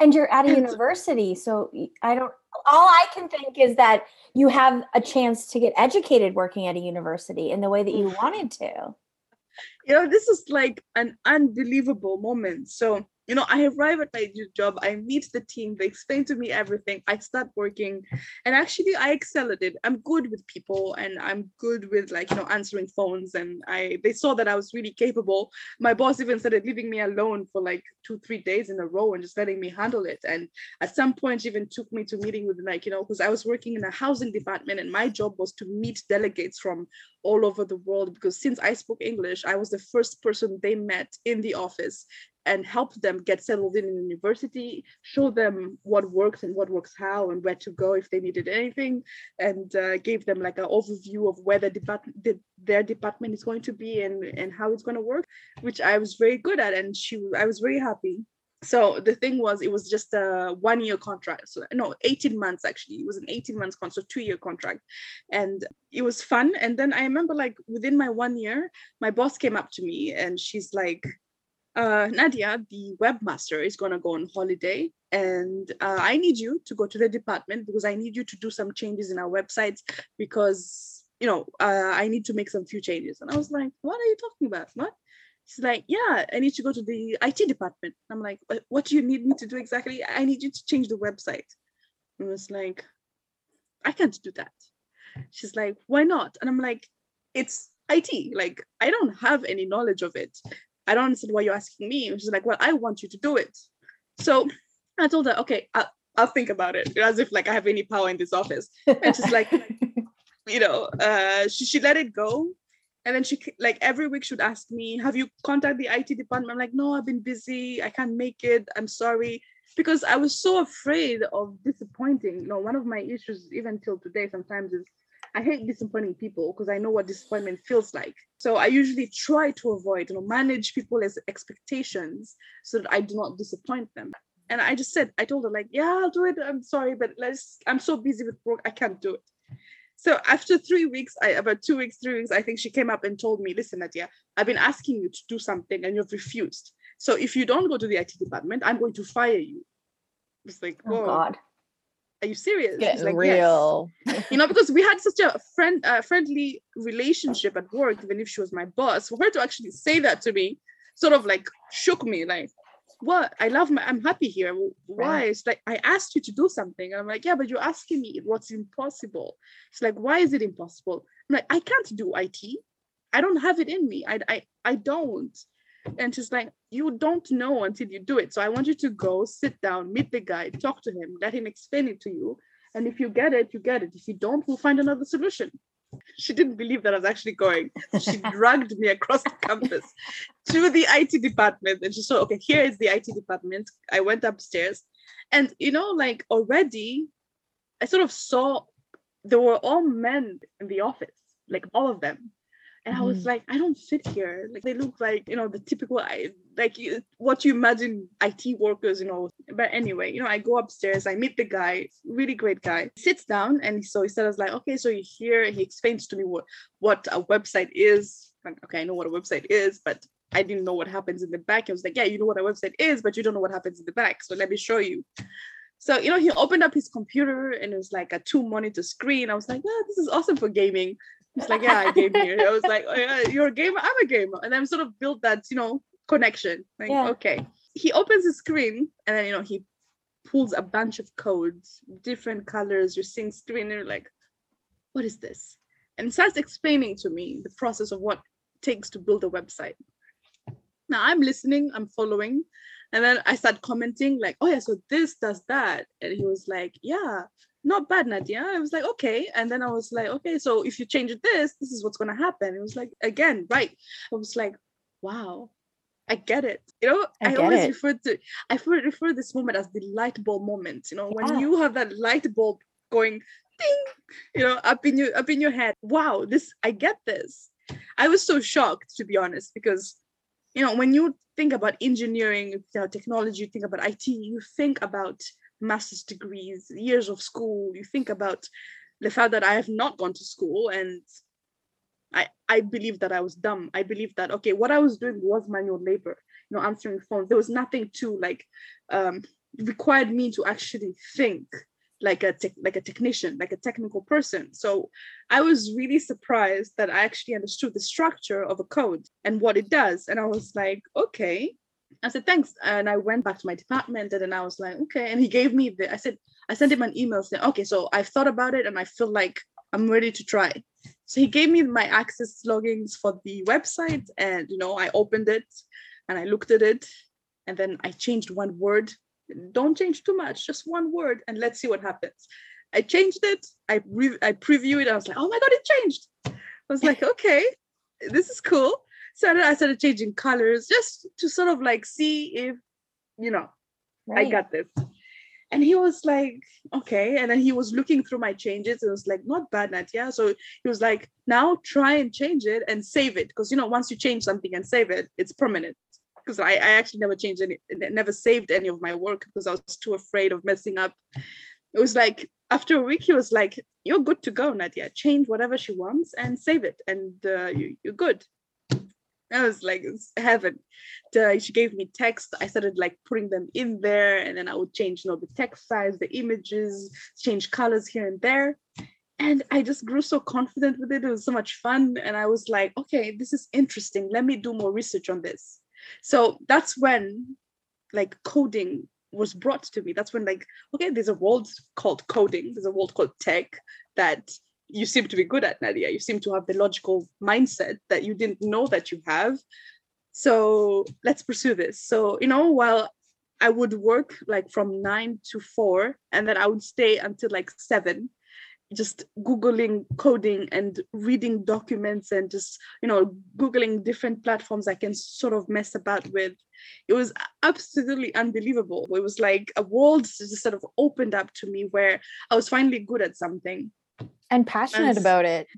And you're at a and university, so I don't. All I can think is that you have a chance to get educated working at a university in the way that you wanted to you know this is like an unbelievable moment so you know, I arrive at my job, I meet the team, they explain to me everything, I start working, and actually I excel at it. I'm good with people and I'm good with like, you know, answering phones. And I they saw that I was really capable. My boss even started leaving me alone for like two, three days in a row and just letting me handle it. And at some point she even took me to meeting with like, you know, because I was working in a housing department and my job was to meet delegates from all over the world because since I spoke English, I was the first person they met in the office and help them get settled in, in university, show them what works and what works how and where to go if they needed anything, and uh, gave them like an overview of where the the, their department is going to be and, and how it's going to work, which I was very good at. And she, I was very happy so the thing was it was just a one year contract so no 18 months actually it was an 18 months contract two year contract and it was fun and then i remember like within my one year my boss came up to me and she's like uh, Nadia, the webmaster, is going to go on holiday, and uh, I need you to go to the department because I need you to do some changes in our websites because you know uh, I need to make some few changes. And I was like, "What are you talking about? What?" She's like, "Yeah, I need to go to the IT department." I'm like, "What do you need me to do exactly?" I need you to change the website. And I was like, "I can't do that." She's like, "Why not?" And I'm like, "It's IT. Like, I don't have any knowledge of it. I don't understand why you're asking me. And she's like, well, I want you to do it. So I told her, okay, I'll, I'll think about it, as if like I have any power in this office. And she's like, you know, uh, she, she let it go. And then she like every week should ask me, have you contacted the IT department? I'm like, no, I've been busy. I can't make it. I'm sorry. Because I was so afraid of disappointing. You know, one of my issues, even till today, sometimes is I hate disappointing people because I know what disappointment feels like. So I usually try to avoid, you know, manage people's expectations so that I do not disappoint them. And I just said, I told her, like, yeah, I'll do it. I'm sorry, but let's, I'm so busy with work, I can't do it. So after three weeks, I about two weeks, three weeks, I think she came up and told me, listen, Nadia, I've been asking you to do something and you've refused. So if you don't go to the IT department, I'm going to fire you. It's like, oh God are you serious? Getting like, real. Yes. you know, because we had such a friend, uh, friendly relationship at work, even if she was my boss. For her to actually say that to me, sort of like shook me. Like, what? I love my. I'm happy here. Why? Right. It's like I asked you to do something. I'm like, yeah, but you're asking me what's impossible. It's like, why is it impossible? I'm like, I can't do IT. I don't have it in me. I I I don't. And she's like, You don't know until you do it. So I want you to go, sit down, meet the guy, talk to him, let him explain it to you. And if you get it, you get it. If you don't, we'll find another solution. She didn't believe that I was actually going. She dragged me across the campus to the IT department. And she said, Okay, here is the IT department. I went upstairs. And, you know, like already, I sort of saw there were all men in the office, like all of them and I was mm. like, I don't fit here. Like they look like, you know, the typical like what you imagine IT workers, you know. But anyway, you know, I go upstairs, I meet the guy, really great guy. He sits down and so he says like, okay, so you're here. He explains to me what what a website is. Like, okay, I know what a website is, but I didn't know what happens in the back. I was like, yeah, you know what a website is, but you don't know what happens in the back. So let me show you. So, you know, he opened up his computer and it was like a two monitor screen. I was like, oh, this is awesome for gaming. He's like, yeah, I game here. I was like, oh, yeah, you're a gamer. I'm a gamer, and then sort of built that, you know, connection. Like, yeah. okay. He opens the screen, and then you know he pulls a bunch of codes, different colors. You're seeing screen, and you're like, what is this? And starts explaining to me the process of what takes to build a website. Now I'm listening, I'm following, and then I start commenting like, oh yeah, so this does that, and he was like, yeah, not bad, Nadia. I was like, okay. And then I was like, okay, so if you change this, this is what's going to happen. It was like, again, right. I was like, wow, I get it. You know, I, I always it. refer to, I refer, refer this moment as the light bulb moment. You know, yeah. when you have that light bulb going ding, you know, up in your, up in your head. Wow, this, I get this. I was so shocked, to be honest, because, you know, when you think about engineering, you know, technology, you think about IT, you think about master's degrees, years of school. You think about the fact that I have not gone to school and I, I believe that I was dumb. I believe that okay, what I was doing was manual labor, you know, answering phones. There was nothing to like um required me to actually think like a te- like a technician, like a technical person. So I was really surprised that I actually understood the structure of a code and what it does. And I was like, okay, I said thanks, and I went back to my department, and then I was like, okay. And he gave me the. I said I sent him an email saying, okay, so I've thought about it, and I feel like I'm ready to try. So he gave me my access logins for the website, and you know, I opened it, and I looked at it, and then I changed one word. Don't change too much, just one word, and let's see what happens. I changed it. I re- I previewed it. I was like, oh my god, it changed. I was like, okay, this is cool started I started changing colors just to sort of like see if you know right. I got this. And he was like, okay. And then he was looking through my changes. and was like, not bad, Nadia. So he was like, now try and change it and save it. Because you know, once you change something and save it, it's permanent. Because I, I actually never changed any, never saved any of my work because I was too afraid of messing up. It was like after a week, he was like, "You're good to go, Nadia. Change whatever she wants and save it, and uh, you, you're good." I was like, heaven. She gave me text. I started like putting them in there, and then I would change, you know, the text size, the images, change colors here and there. And I just grew so confident with it. It was so much fun. And I was like, okay, this is interesting. Let me do more research on this. So that's when like coding was brought to me. That's when like, okay, there's a world called coding, there's a world called tech that you seem to be good at nadia. You seem to have the logical mindset that you didn't know that you have. So let's pursue this. So you know while i would work like from nine to four and then i would stay until like seven just googling coding and reading documents and just you know googling different platforms i can sort of mess about with it was absolutely unbelievable. It was like a world just sort of opened up to me where i was finally good at something and passionate and, about it.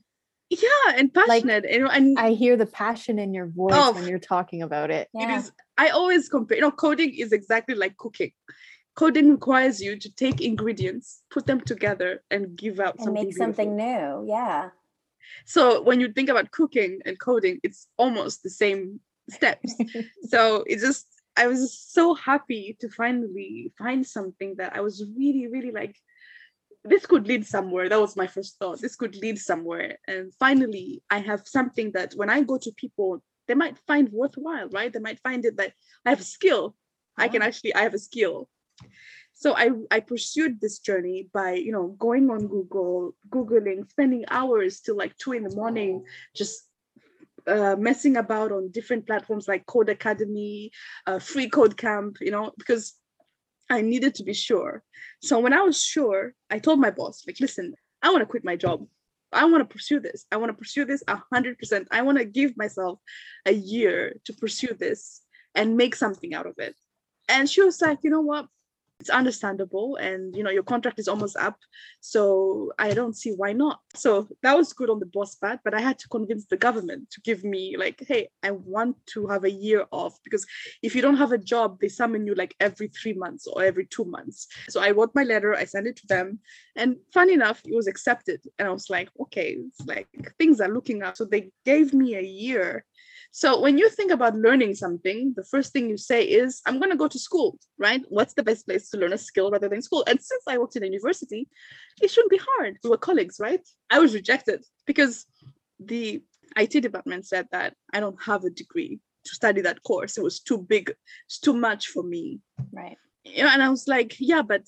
Yeah and passionate like, and, and i hear the passion in your voice oh, when you're talking about it. yeah. it is i always compare you know coding is exactly like cooking. Coding requires you to take ingredients put them together and give out and something make something beautiful. new yeah. So when you think about cooking and coding it's almost the same steps. So it just i was so happy to finally find something that i was really really like this could lead somewhere. That was my first thought. This could lead somewhere. And finally, I have something that when I go to people, they might find worthwhile, right? They might find it that I have a skill. I can actually, I have a skill. So I, I pursued this journey by, you know, going on Google, Googling, spending hours till like two in the morning, just uh, messing about on different platforms like Codecademy, uh, Free Code Camp, you know, because I needed to be sure. So when I was sure, I told my boss, like, listen, I want to quit my job. I want to pursue this. I want to pursue this a hundred percent. I want to give myself a year to pursue this and make something out of it. And she was like, you know what? It's understandable and you know your contract is almost up. So i don't see why not. So that was good on the boss part but i had to convince the government to give me like hey i want to have a year off because if you don't have a job they summon you like every three months or every two months. So i wrote my letter i sent it to them and funny enough it was accepted. And i was like okay it's like things are looking up. So they gave me a year so when you think about learning something, the first thing you say is, I'm going to go to school, right? What's the best place to learn a skill rather than school? And since I worked in a university, it shouldn't be hard. We were colleagues, right? I was rejected because the IT department said that I don't have a degree to study that course. It was too big, it's too much for me. Right. You know, and I was like, yeah, but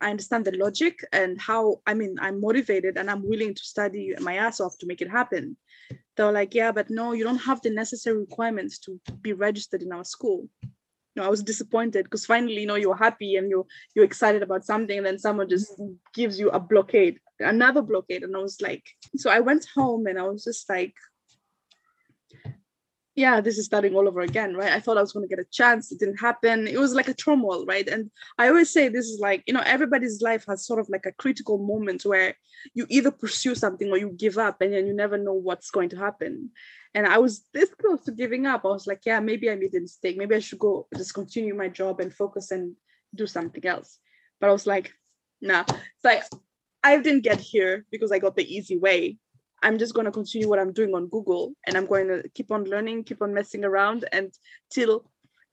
I understand the logic and how I mean I'm motivated and I'm willing to study my ass off to make it happen they were like, yeah, but no, you don't have the necessary requirements to be registered in our school. You know, I was disappointed because finally, you know, you're happy and you're you're excited about something, and then someone just gives you a blockade, another blockade. And I was like, so I went home and I was just like, yeah, this is starting all over again, right? I thought I was going to get a chance. It didn't happen. It was like a turmoil, right? And I always say this is like, you know, everybody's life has sort of like a critical moment where you either pursue something or you give up and then you never know what's going to happen. And I was this close to giving up. I was like, yeah, maybe I made a mistake. Maybe I should go just continue my job and focus and do something else. But I was like, nah. It's like I didn't get here because I got the easy way. I'm just going to continue what I'm doing on Google and I'm going to keep on learning, keep on messing around and till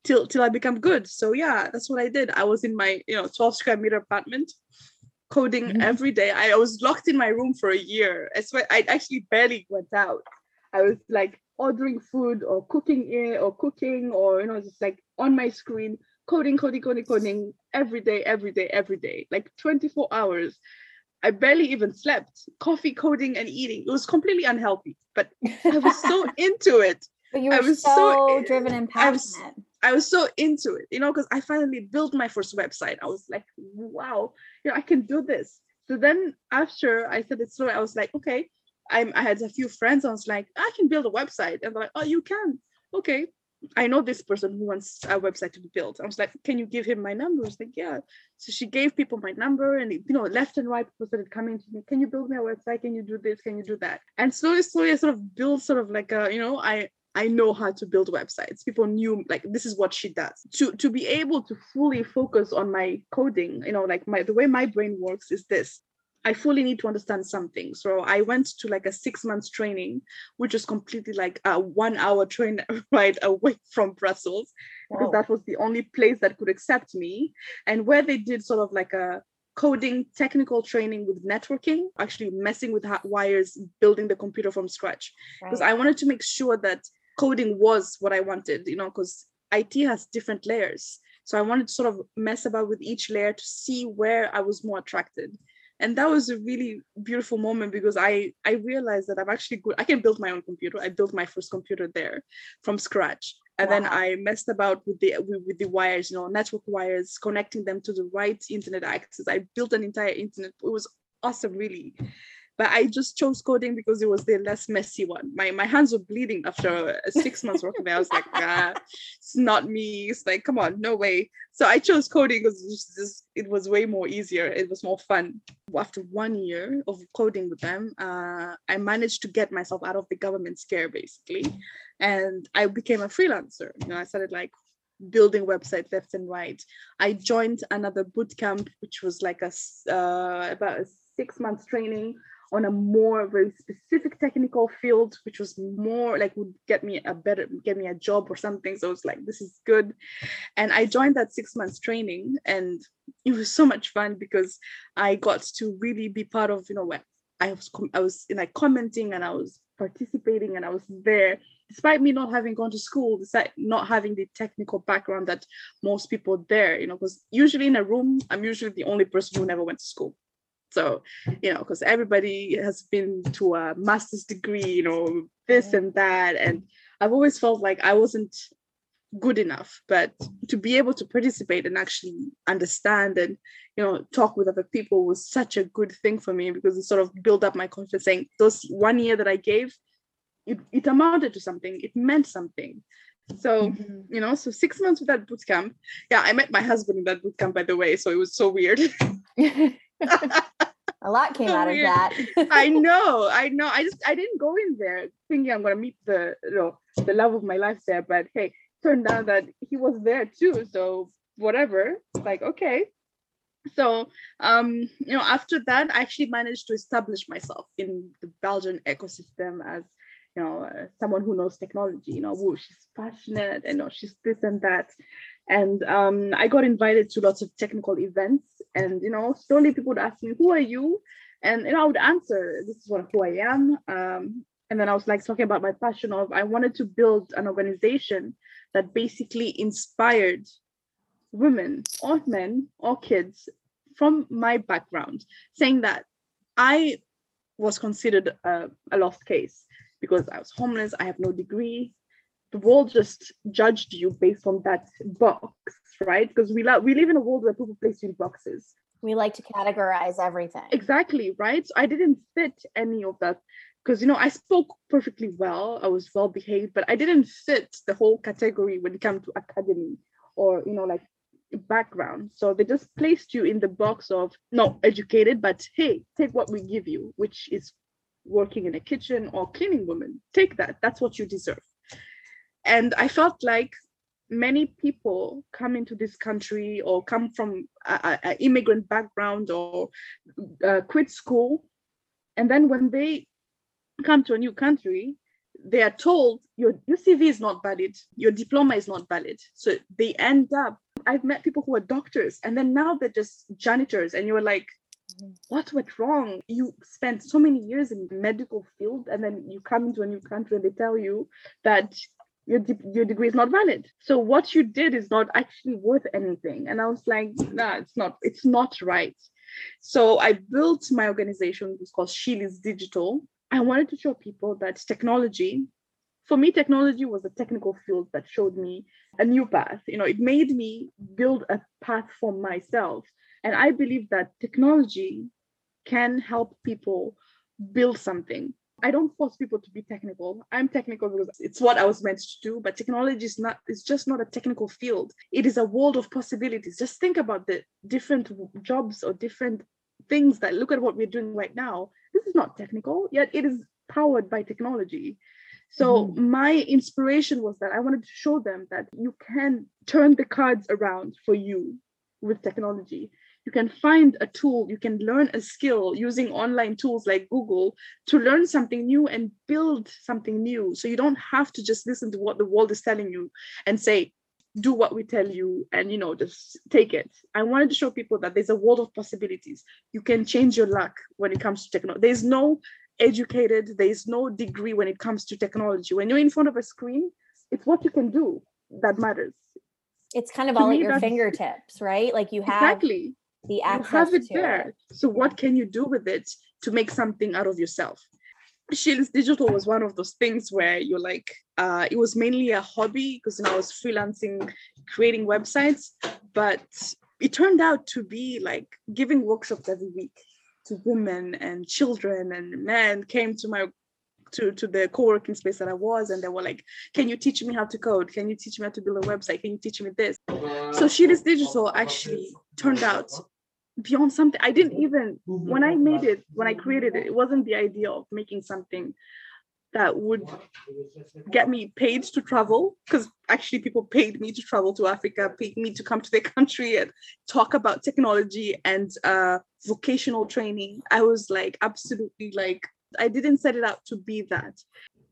till till I become good. So yeah, that's what I did. I was in my, you know, 12 square meter apartment coding mm-hmm. every day. I was locked in my room for a year. I swear I actually barely went out. I was like ordering food or cooking it or cooking or you know just like on my screen, coding, coding, coding, coding every day, every day, every day, like 24 hours. I barely even slept, coffee, coding, and eating. It was completely unhealthy, but I was so into it. But you I were was so, so- driven and I was- passionate. I was so into it, you know, because I finally built my first website. I was like, wow, you know, I can do this. So then after I said it slow, I was like, okay, I'm, I had a few friends. I was like, I can build a website. And they're like, oh, you can. Okay. I know this person who wants a website to be built. I was like, can you give him my number? I like, yeah. So she gave people my number and, you know, left and right people started coming to me. Can you build me a website? Can you do this? Can you do that? And slowly, slowly, I sort of built sort of like a, you know, I, I know how to build websites. People knew like this is what she does. To to be able to fully focus on my coding, you know, like my the way my brain works is this. I fully need to understand something. So I went to like a six months training, which was completely like a one hour train ride away from Brussels because that was the only place that could accept me and where they did sort of like a coding technical training with networking actually messing with wires building the computer from scratch because Right. I wanted to make sure that coding was what I wanted, you know, because IT has different layers. So I wanted to sort of mess about with each layer to see where I was more attracted. And that was a really beautiful moment because I I realized that I'm actually good. I can build my own computer. I built my first computer there from scratch. And then I messed about with the with, with the wires, you know, network wires, connecting them to the right internet access. I built an entire internet. It was awesome, really but I just chose coding because it was the less messy one. My my hands were bleeding after six months working there. I was like, ah, it's not me. It's like, come on, no way. So I chose coding because it was way more easier. It was more fun. After one year of coding with them, uh, I managed to get myself out of the government scare basically, and I became a freelancer. You know, I started like building websites left and right. I joined another boot camp, which was like a uh, about a six months training on a more very specific technical field, which was more like would get me a better get me a job or something. So I was like, this is good. And I joined that six months training and it was so much fun because I got to really be part of, you know, what I was I was like commenting and I was participating and I was there despite me not having gone to school, despite not having the technical background that most people there, you know, because usually in a room, I'm usually the only person who never went to school. So, you know, because everybody has been to a master's degree, you know, this and that. And I've always felt like I wasn't good enough. But to be able to participate and actually understand and, you know, talk with other people was such a good thing for me because it sort of built up my confidence saying those one year that I gave, it, it amounted to something, it meant something. So, Mhm. you know, so six months with that boot camp. Yeah, I met my husband in that boot camp, by the way. So it was so weird. a lot came So out of that. I know, I know. I just I didn't go in there thinking I'm gonna meet the you know the love of my life there. But hey, turned out that he was there too. So whatever. Like, okay. So um, you know, after that, I actually managed to establish myself in the Belgian ecosystem as you know uh, someone who knows technology. You know, who she's passionate and you know she's this and that. And um, I got invited to lots of technical events, and you know, slowly people would ask me, "Who are you?" and you know, I would answer, "This is what who I am." Um, and then I was like talking about my passion of I wanted to build an organization that basically inspired women or men or kids from my background, saying that I was considered a, a lost case because I was homeless, I have no degree. The world just judged you based on that box, right? Because we, lo- we live in a world where people place you in boxes. We like to categorize everything. Exactly, right? So I didn't fit any of that because you know I spoke perfectly well, I was well behaved, but I didn't fit the whole category when it came to academy or you know like background. So they just placed you in the box of not educated, but hey, take what we give you, which is working in a kitchen or cleaning woman. Take that. That's what you deserve. And I felt like many people come into this country or come from an immigrant background or uh, quit school. And then when they come to a new country they are told your, your cv is not valid. Your diploma is not valid. So they end up i've met people who are doctors and then now they're just janitors. And you're like what went wrong? You spent so many years in the medical field and then you come into a new country and they tell you that your, de- your degree is not valid. So what you did is not actually worth anything. And I was like, nah, it's not, it's not right. So I built my organization, it's called Sheely's Digital. I wanted to show people that technology, for me, technology was a technical field that showed me a new path. You know, it made me build a path for myself. And I believe that technology can help people build something. I don't force people to be technical. I'm technical because it's what I was meant to do, but technology is not it's just not a technical field. It is a world of possibilities. Just think about the different jobs or different things that look at what we're doing right now. This is not technical, yet it is powered by technology. So mm-hmm. my inspiration was that I wanted to show them that you can turn the cards around for you with technology you can find a tool, you can learn a skill using online tools like Google to learn something new and build something new. So you don't have to just listen to what the world is telling you and say, do what we tell you and you know just take it. I wanted to show people that there's a world of possibilities. You can change your luck when it comes to technology there's no educated there's no degree when it comes to technology. When you're in front of a screen it's what you can do that matters. It's kind of to all at your fingertips right? Like you have exactly the access you have it there. it. So what can you do with it to make something out of yourself? Sheely's Digital was one of those things where you're like, uh, it was mainly a hobby because you know, I was freelancing, creating websites, but it turned out to be like giving workshops every week to women and children and men came to my to, to the co-working space that I was and they were like, can you teach me how to code? Can you teach me how to build a website? Can you teach me this? So Sheely's Digital actually turned out beyond something i didn't even when i made it when i created it it wasn't the idea of making something that would get me paid to travel because actually people paid me to travel to africa paid me to come to their country and talk about technology and uh, vocational training. I was like absolutely like i didn't set it out to be that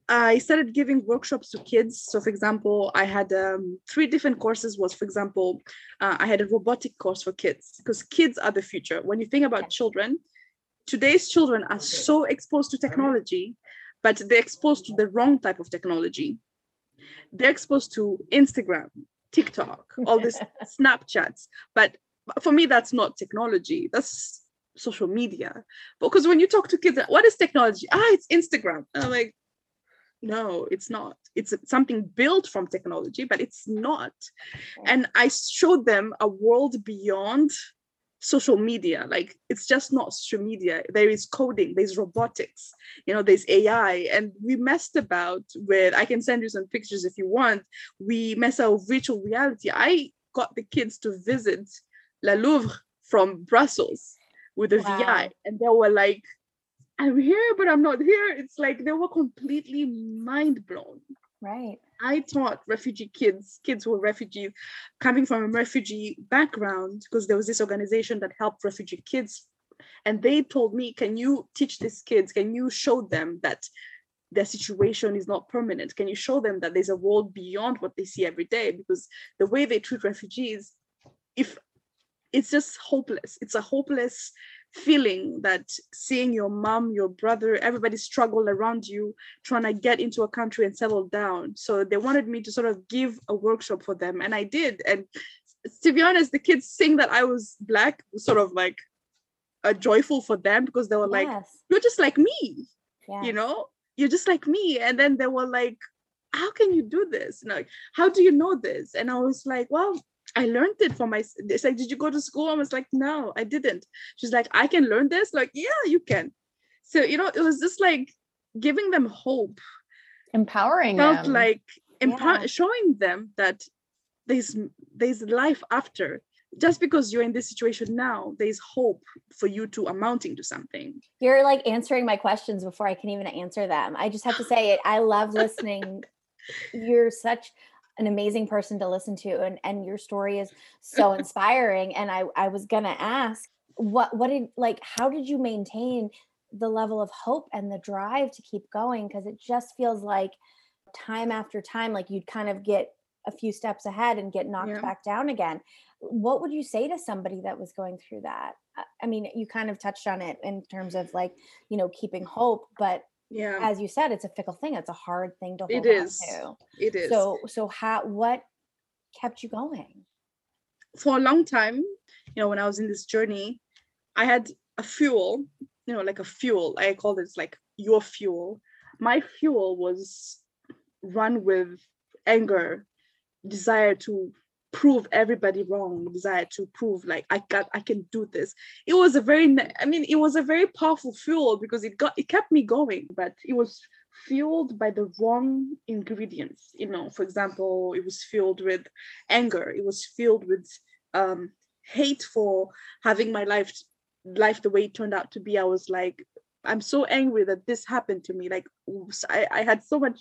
I started giving workshops to kids. So, for example, I had um, three different courses. Was for example, uh, I had a robotic course for kids because kids are the future. When you think about children, today's children are so exposed to technology, but they're exposed to the wrong type of technology. They're exposed to Instagram, TikTok, all these Snapchats. But for me, that's not technology. That's social media. Because when you talk to kids, what is technology? Ah, it's Instagram. And I'm like, no it's not. It's something built from technology but it's not. And i showed them a world beyond social media. Like it's just not social media. There is coding there's robotics you know there's ai and we messed about with i can send you some pictures if you want. We mess out with virtual reality. I got the kids to visit la louvre from brussels with a wow. vi and they were like I'm here, but I'm not here. It's like they were completely mind blown. Right. I taught refugee kids, kids who were refugees, coming from a refugee background, because there was this organization that helped refugee kids. And they told me, Can you teach these kids? Can you show them that their situation is not permanent? Can you show them that there's a world beyond what they see every day? Because the way they treat refugees, if it's just hopeless, it's a hopeless feeling that seeing your mom, your brother, everybody struggle around you, trying to get into a country and settle down. So they wanted me to sort of give a workshop for them, and I did. And to be honest, the kids seeing that I was black was sort of like a joyful for them because they were yes. like, "You're just like me," yes. you know. You're just like me, and then they were like, "How can you do this? like, how do you know this?" And I was like, "Well, I learned it for my. It's like, did you go to school? I was like, no, I didn't. She's like, I can learn this. Like, yeah, you can. So you know, it was just like giving them hope, empowering. Felt them. like empower, yeah. showing them that there's there's life after. Just because you're in this situation now, there's hope for you to amounting to something. You're like answering my questions before I can even answer them. I just have to say it. I love listening. You're such an amazing person to listen to and and your story is so inspiring and i i was gonna ask what what did like how did you maintain the level of hope and the drive to keep going? Because it just feels like time after time like you'd kind of get a few steps ahead and get knocked yeah. back down again. What would you say to somebody that was going through that? I mean you kind of touched on it in terms of like you know keeping hope but yeah. as you said it's a fickle thing it's a hard thing to hold it is. on it to is. So so how what kept you going? For a long time you know when i was in this journey i had a fuel you know like a fuel i call this like your fuel. My fuel was run with anger desire to prove everybody wrong desire to prove like i got i can do this. It was a very i mean it was a very powerful fuel because it got it kept me going but it was fueled by the wrong ingredients. You know for example it was filled with anger. It was filled with um hate for having my life life the way it turned out to be. I was like i'm so angry that this happened to me. Like oops, I, I had so much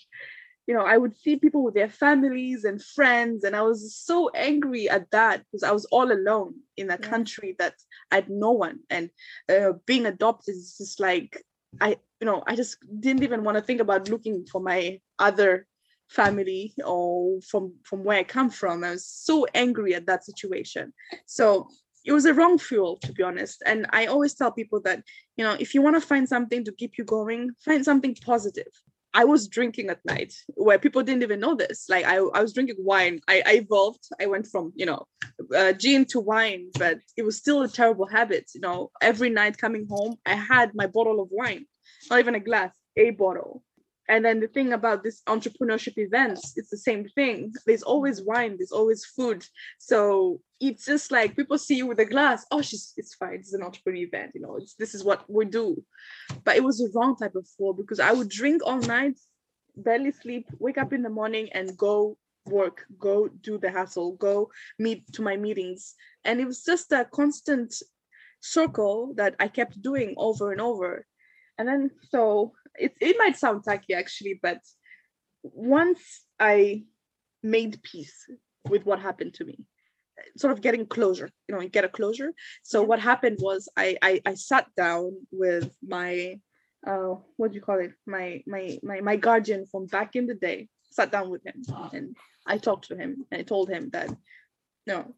you know i would see people with their families and friends and i was so angry at that because i was all alone in a Yeah. country that i had no one. And uh, being adopted is just like i you know i just didn't even want to think about looking for my other family or from from where i come from. I was so angry at that situation. So it was a wrong fuel to be honest. And i always tell people that you know if you want to find something to keep you going find something positive I was drinking at night where people didn't even know this. Like I, I was drinking wine. I, I evolved. I went from, you know, uh, gin to wine, but it was still a terrible habit. You know, every night coming home, I had my bottle of wine, not even a glass, a bottle. And then the thing about this entrepreneurship events, it's the same thing. There's always wine, there's always food. So it's just like people see you with a glass. Oh, she's it's fine. It's an entrepreneur event, you know. This is what we do but it was the wrong type of fall because I would drink all night, barely sleep, wake up in the morning and go work, go do the hustle go meet to my meetings. And it was just a constant circle that I kept doing over and over. And then so it, it might sound tacky actually, but once I made peace with what happened to me, sort of getting closure, you know, you get a closure. So what happened was I I, I sat down with my uh what do you call it? My my my my guardian from back in the day, sat down with him and I talked to him and I told him that no,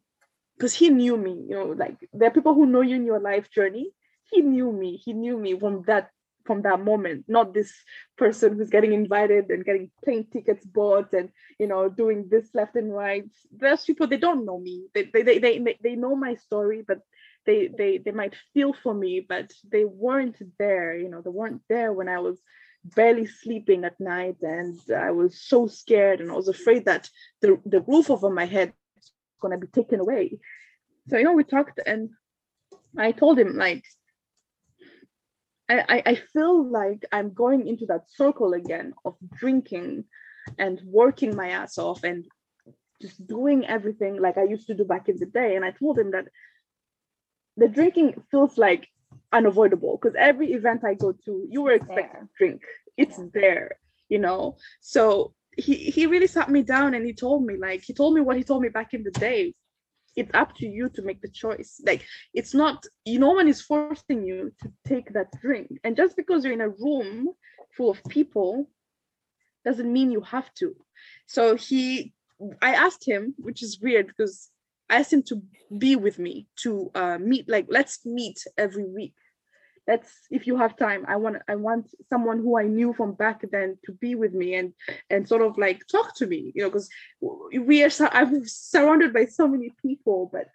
because he knew me, you know, like there are people who know you in your life journey. He knew me, he knew me from that from that moment, not this person who's getting invited and getting plane tickets bought and you know doing this left and right. There's people they don't know me. They they they they, they know my story, but they they they might feel for me, but they weren't there. You know, they weren't there when I was barely sleeping at night and I was so scared and I was afraid that the, the roof over my head was gonna be taken away. So you know we talked and I told him like I, I feel like I'm going into that circle again of drinking and working my ass off and just doing everything like I used to do back in the day. And I told him that the drinking feels like unavoidable because every event I go to, you were expected there. to drink. It's there, you know. So he he really sat me down and he told me like he told me what he told me back in the day. It's up to you to make the choice. Like it's not you no one is forcing you to take that drink. And just because you're in a room full of people doesn't mean you have to. So he I asked him, which is weird because I asked him to be with me to uh, meet, like let's meet every week. Let's, if you have time, I want, I want someone who I knew from back then to be with me and and sort of like talk to me, you know, because we are, I'm surrounded by so many people, but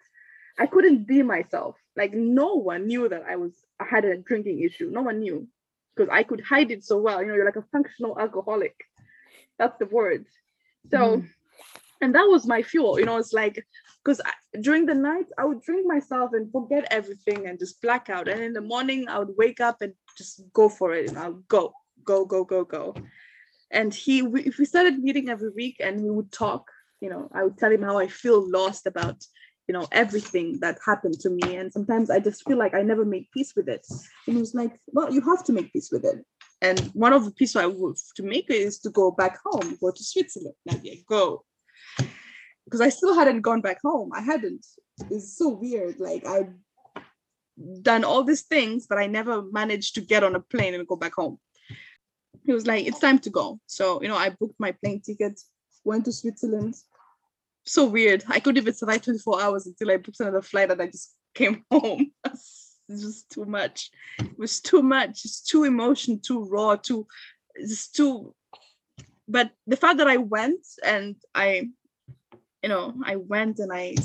I couldn't be myself. Like no one knew that I was, I had a drinking issue. No one knew because I could hide it so well. You know, you're like a functional alcoholic. That's the word. So Mhm. and that was my fuel you know it's like because during the night i would drink myself and forget everything and just black out. And in the morning i would wake up and just go for it. And i'll go go go go go. And he we, if we started meeting every week and we would talk you know i would tell him how i feel lost about you know everything that happened to me. And sometimes i just feel like i never made peace with it. And he was like well you have to make peace with it. And one of the pieces i would to make is to go back home go to switzerland. Like yeah, go because I still hadn't gone back home. I hadn't. It's so weird. Like I'd done all these things, but I never managed to get on a plane and go back home. He was like, it's time to go. So, you know, I booked my plane ticket, went to Switzerland. So weird. I couldn't even survive 24 hours until I booked another flight and I just came home. It's just too much. It was too much. It's too emotion, too raw, too it's too but the fact that I went and I you know, I went and I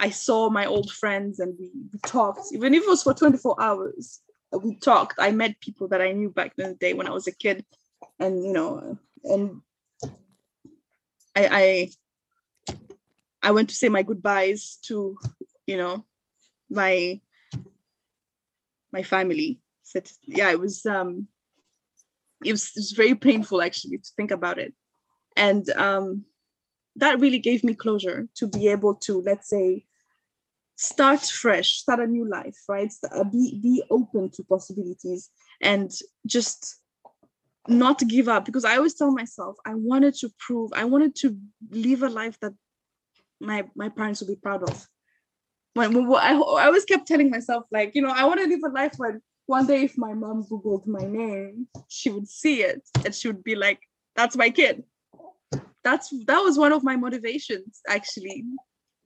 I saw my old friends and we, we talked, even if it was for 24 hours. We talked. I met people that I knew back in the day when I was a kid. And you know, and I I I went to say my goodbyes to, you know, my my family. So yeah, it was um it was, it was very painful actually to think about it. And um that really gave me closure to be able to, let's say, start fresh, start a new life, right? Uh, be be open to possibilities and just not give up because I always tell myself I wanted to prove, I wanted to live a life that my my parents would be proud of. When, when I, I always kept telling myself like, you know, I want to live a life when one day if my mom googled my name, she would see it and she would be like, that's my kid that's that was one of my motivations actually.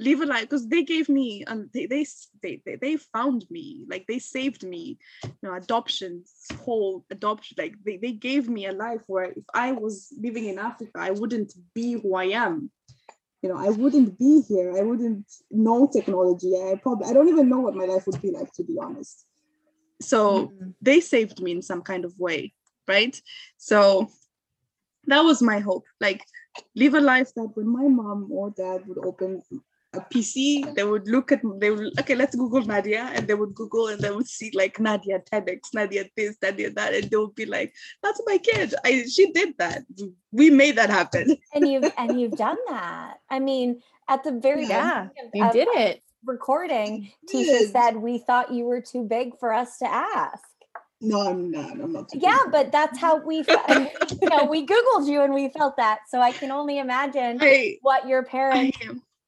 Live a life because they gave me and um, they, they they they found me like they saved me. You know adoptions whole adoption like they, they gave me a life where if i was living in africa i wouldn't be who i am. You know i wouldn't be here. I wouldn't know technology. I probably i don't even know what my life would be like to be honest. So mm-hmm. they saved me in some kind of way right? So that was my hope. Like live a life that when my mom or dad would open a PC, they would look at they would okay, let's Google Nadia, and they would Google and they would see like Nadia TEDx, Nadia this, Nadia that, and they would be like, "That's my kid. I she did that. We made that happen." and you've and you've done that. I mean, at the very yeah, you did it. Recording, Tisha said we thought you were too big for us to ask. No, I'm not. I'm not. Yeah, but that's how we, you know, we Googled you and we felt that. So I can only imagine I, what your parents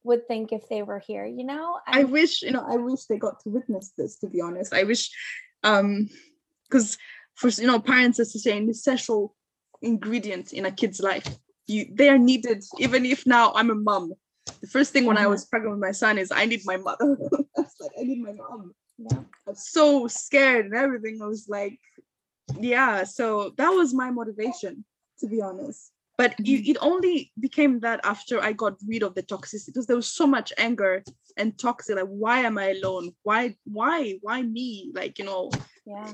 would think if they were here, you know? I, I wish, you know, I wish they got to witness this, to be honest. I wish, um, because for, you know, parents, as to say, an essential ingredient in a kid's life. You, they are needed, even if now I'm a mom. The first thing when I mm-hmm. was pregnant with my son is I need my mother. I was like, I need my mom yeah. I was so scared and everything. I was like, yeah. So that was my motivation, to be honest. But it, mm-hmm. it only became that after I got rid of the toxicity because there was so much anger and toxic. Like, why am I alone? Why, why, why me? Like, you know, yeah.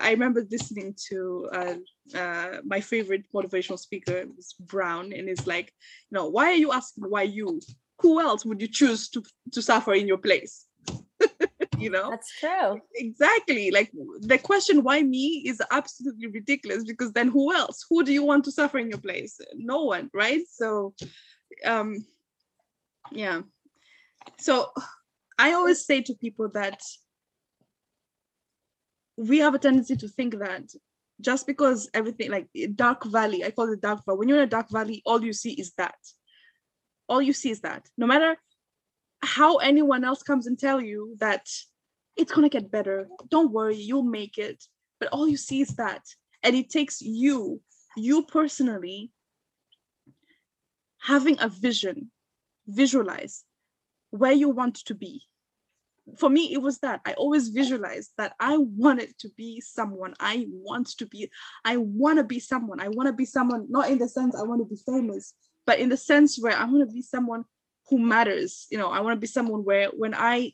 I remember listening to uh, uh, my favorite motivational speaker was Brown, and it's like, you know, why are you asking why you? Who else would you choose to to suffer in your place? You know? That's true. Exactly like the question why me? is absolutely ridiculous because then who else? Who do you want to suffer in your place? No one right? So um yeah. So i always say to people that we have a tendency to think that just because everything like dark valley i call it dark valley. When you're in a dark valley all you see is that. All you see is that. No matter how anyone else comes and tell you that it's going to get better. Don't worry you'll make it. But all you see is that. And it takes you you personally having a vision visualize where you want to be. For me it was that. I always visualized that i wanted to be someone. I want to be i want to be someone. I want to be someone not in the sense i want to be famous but in the sense where i want to be someone who matters you know i want to be someone where when i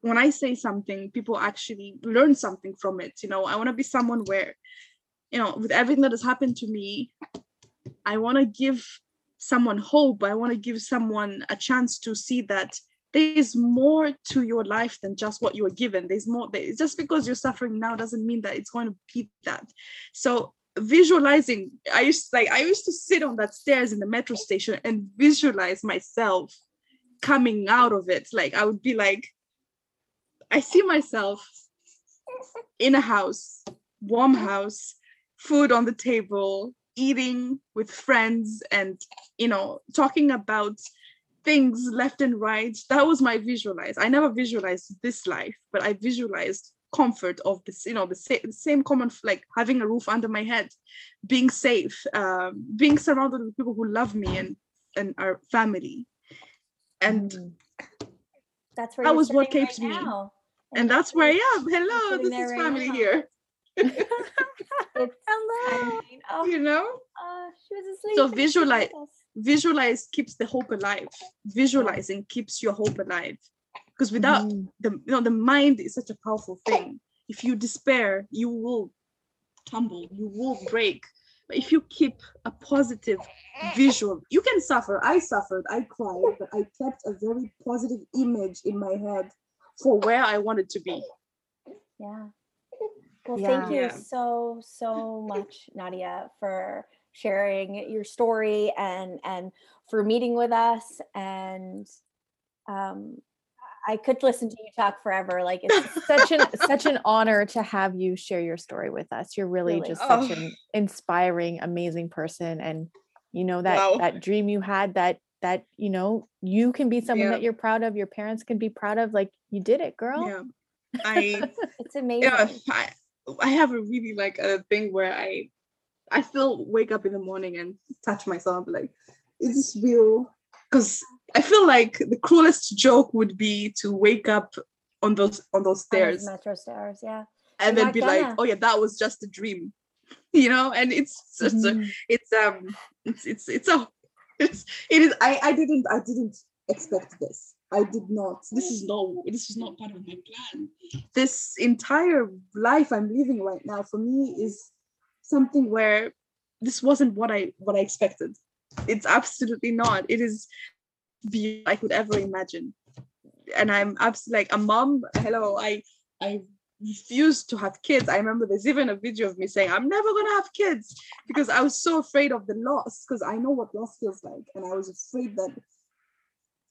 when i say something people actually learn something from it you know? I want to be someone where you know with everything that has happened to me i want to give someone hope i want to give someone a chance to see that there's more to your life than just what you were given. There's more just because you're suffering now doesn't mean that it's going to be that. So visualizing i used like i used to sit on that stairs in the metro station and visualize myself coming out of it. Like i would be like i see myself in a house warm house food on the table eating with friends and you know talking about things left and right. That was my visualize. I never visualized this life but i visualized comfort of this you know the, sa- the same common like having a roof under my head being safe um, being surrounded with people who love me and and our family and mm. that's where that was what keeps right me and that's where I am. Hello, this is right family now. here. It's, I Hello. mean, oh, You know, uh, she was asleep. So and visualize- visualize keeps the hope alive. Visualizing keeps your hope alive. Because without Mm. the you know the mind is such a powerful thing. If you despair, you will tumble, you will break. But if you keep a positive visual, you can suffer. I suffered, I cried, but I kept a very positive image in my head for where I wanted to be. Yeah. Well, thank you Yeah. so so much, Nadia, for sharing your story and and for meeting with us. And um, I could listen to you talk forever. Like it's such an such an honor to have you share your story with us. You're really, Really. just Oh. such an inspiring, amazing person, and you know that Wow. that dream you had that that you know you can be someone Yeah. that you're proud of. Your parents can be proud of. Like you did it, girl. Yeah. I it's amazing. yeah I, I have a really like a thing where i i still wake up in the morning and touch myself like is this real because i feel like the cruelest joke would be to wake up on those on those On stairs metro stairs, yeah. and you're then be like gonna. oh yeah that was just a dream you know and it's just a, Mhm. it's um it's it's it's a it's it is i i didn't i didn't expect this i did not this is no this is not part of my plan this entire life i'm living right now for me is something where this wasn't what i what i expected it's absolutely not it is beyond i could ever imagine. And i'm absolutely like a mom hello i i refused to have kids. I remember there's even a video of me saying i'm never to have kids because i was so afraid of the loss because i know what loss feels like and i was afraid that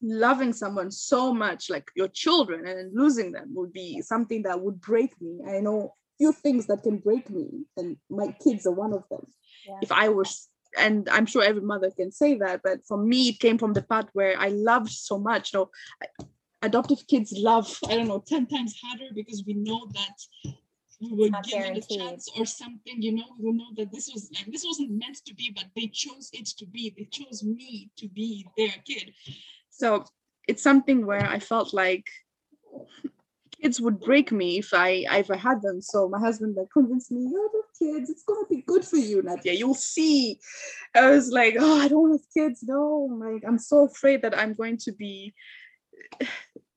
loving someone so much like your children and then losing them would be something that would break me. I know few things that can break me and my kids are one of them. Yeah. if i was and i'm sure every mother can say that but for me it came from the part where i loved so much. You know adoptive kids love i don't know 10 times harder because we know that we were not given a chance or something you know we know that this was like this wasn't meant to be but they chose it to be. They chose me to be their kid. So it's something where i felt like kids would break me if I if I had them. So my husband like convinced me, you have kids, it's gonna be good for you, Nadia. You'll see. I was like, oh, I don't have kids. No, like I'm so afraid that I'm going to be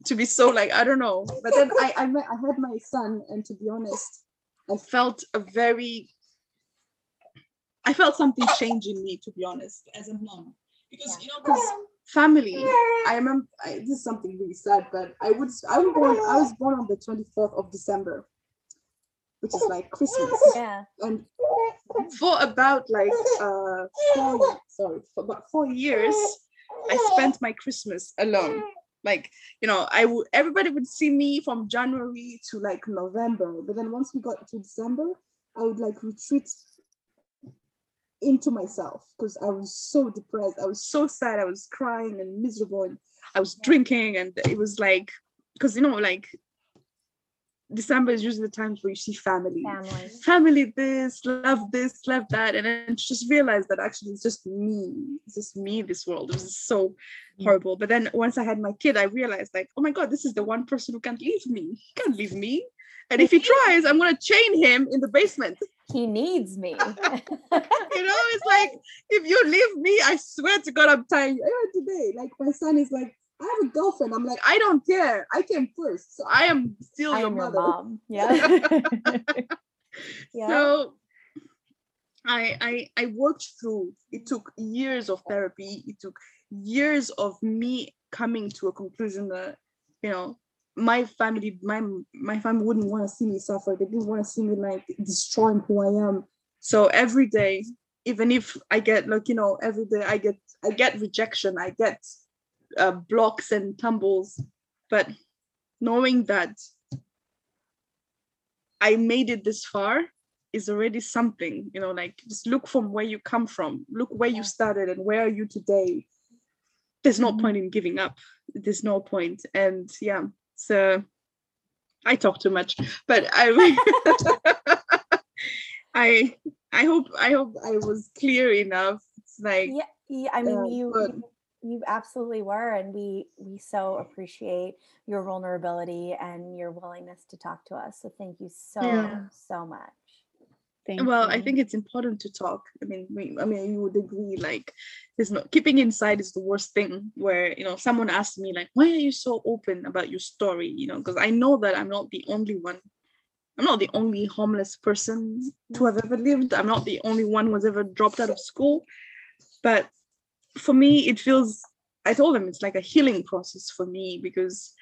to be so like I don't know. But then I I met I had my son, and to be honest, I felt a very I felt something change in me, to be honest, as a mom. Because you know, because family, I remember I, this is something really sad, but I would I was born I was born on the 24th of December, which is like Christmas. Yeah. And for about like uh four sorry, for about four years, I spent my Christmas alone. Like, you know, I would everybody would see me from January to like November, but then once we got to December, I would like retreat into myself because I was so depressed. I was so sad. I was crying and miserable, and I was drinking, and it was like, because you know, like December is usually the times where you see family, Family. family this, love this, love that, and then just realize that actually it's just me, it's just me. This world it was so Mm. horrible. But then once I had my kid, I realized like, oh my god, this is the one person who can't leave me. He can't leave me. And if he tries, I'm gonna chain him in the basement. He needs me. You know, it's like if you leave me, I swear to God, I'm tying you. Even today, like my son is like, I have a girlfriend. I'm like, I don't care. I came first, so I am still I your am your mother. mom. Yeah. Yeah. So I I I worked through. It took years of therapy. It took years of me coming to a conclusion that you know my family my my family wouldn't want to see me suffer. They didn't want to see me like destroying who I am. So every day, even if I get like you know every day I get I get rejection. I get uh, blocks and tumbles, but knowing that I made it this far is already something, you know, like just look from where you come from, look where you started and where are you today. There's no Mhm. point in giving up. There's no. And yeah, so I talk too much, but I I I hope I hope I was clear enough. It's like yeah, yeah. I mean, uh, you, but- you you absolutely were and we we so appreciate your vulnerability and your willingness to talk to us so thank you so yeah. so much Thank well, you. I think it's important to talk. I mean, we, I mean, you would agree. Like, there's no keeping inside is the worst thing. Where you know, someone asked me like, "Why are you so open about your story?" You know, because I know that I'm not the only one. I'm not the only homeless person to have ever lived. I'm not the only one who has ever dropped out of school. But for me, it feels. I told them it's like a healing process for me because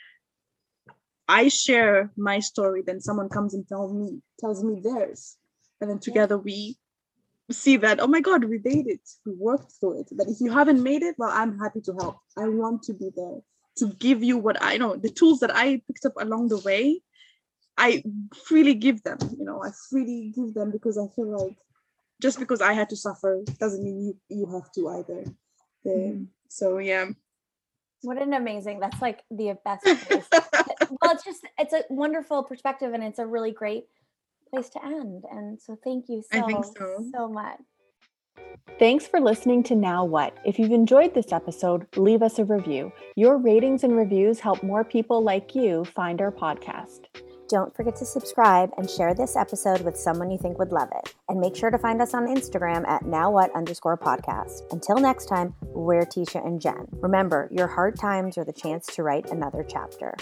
I share my story, then someone comes and tells me tells me theirs and then together we see that oh my god we made it. We worked through it. But if you haven't made it well i'm happy to help. I want to be there to give you what i know the tools that i picked up along the way. I freely give them you know i freely give them because i feel like just because i had to suffer doesn't mean you you have to either. Mm-hmm. so yeah. What an amazing that's like the best well it's just it's a wonderful perspective and it's a really great place to end. And so thank you so, so. so much. Thanks for listening to Now What. If you've enjoyed this episode, leave us a review. Your ratings and reviews help more people like you find our podcast. Don't forget to subscribe and share this episode with someone you think would love it. And make sure to find us on Instagram at nowwhat underscore podcast. Until next time, we're Tisha and Jen. Remember, your hard times are the chance to write another chapter.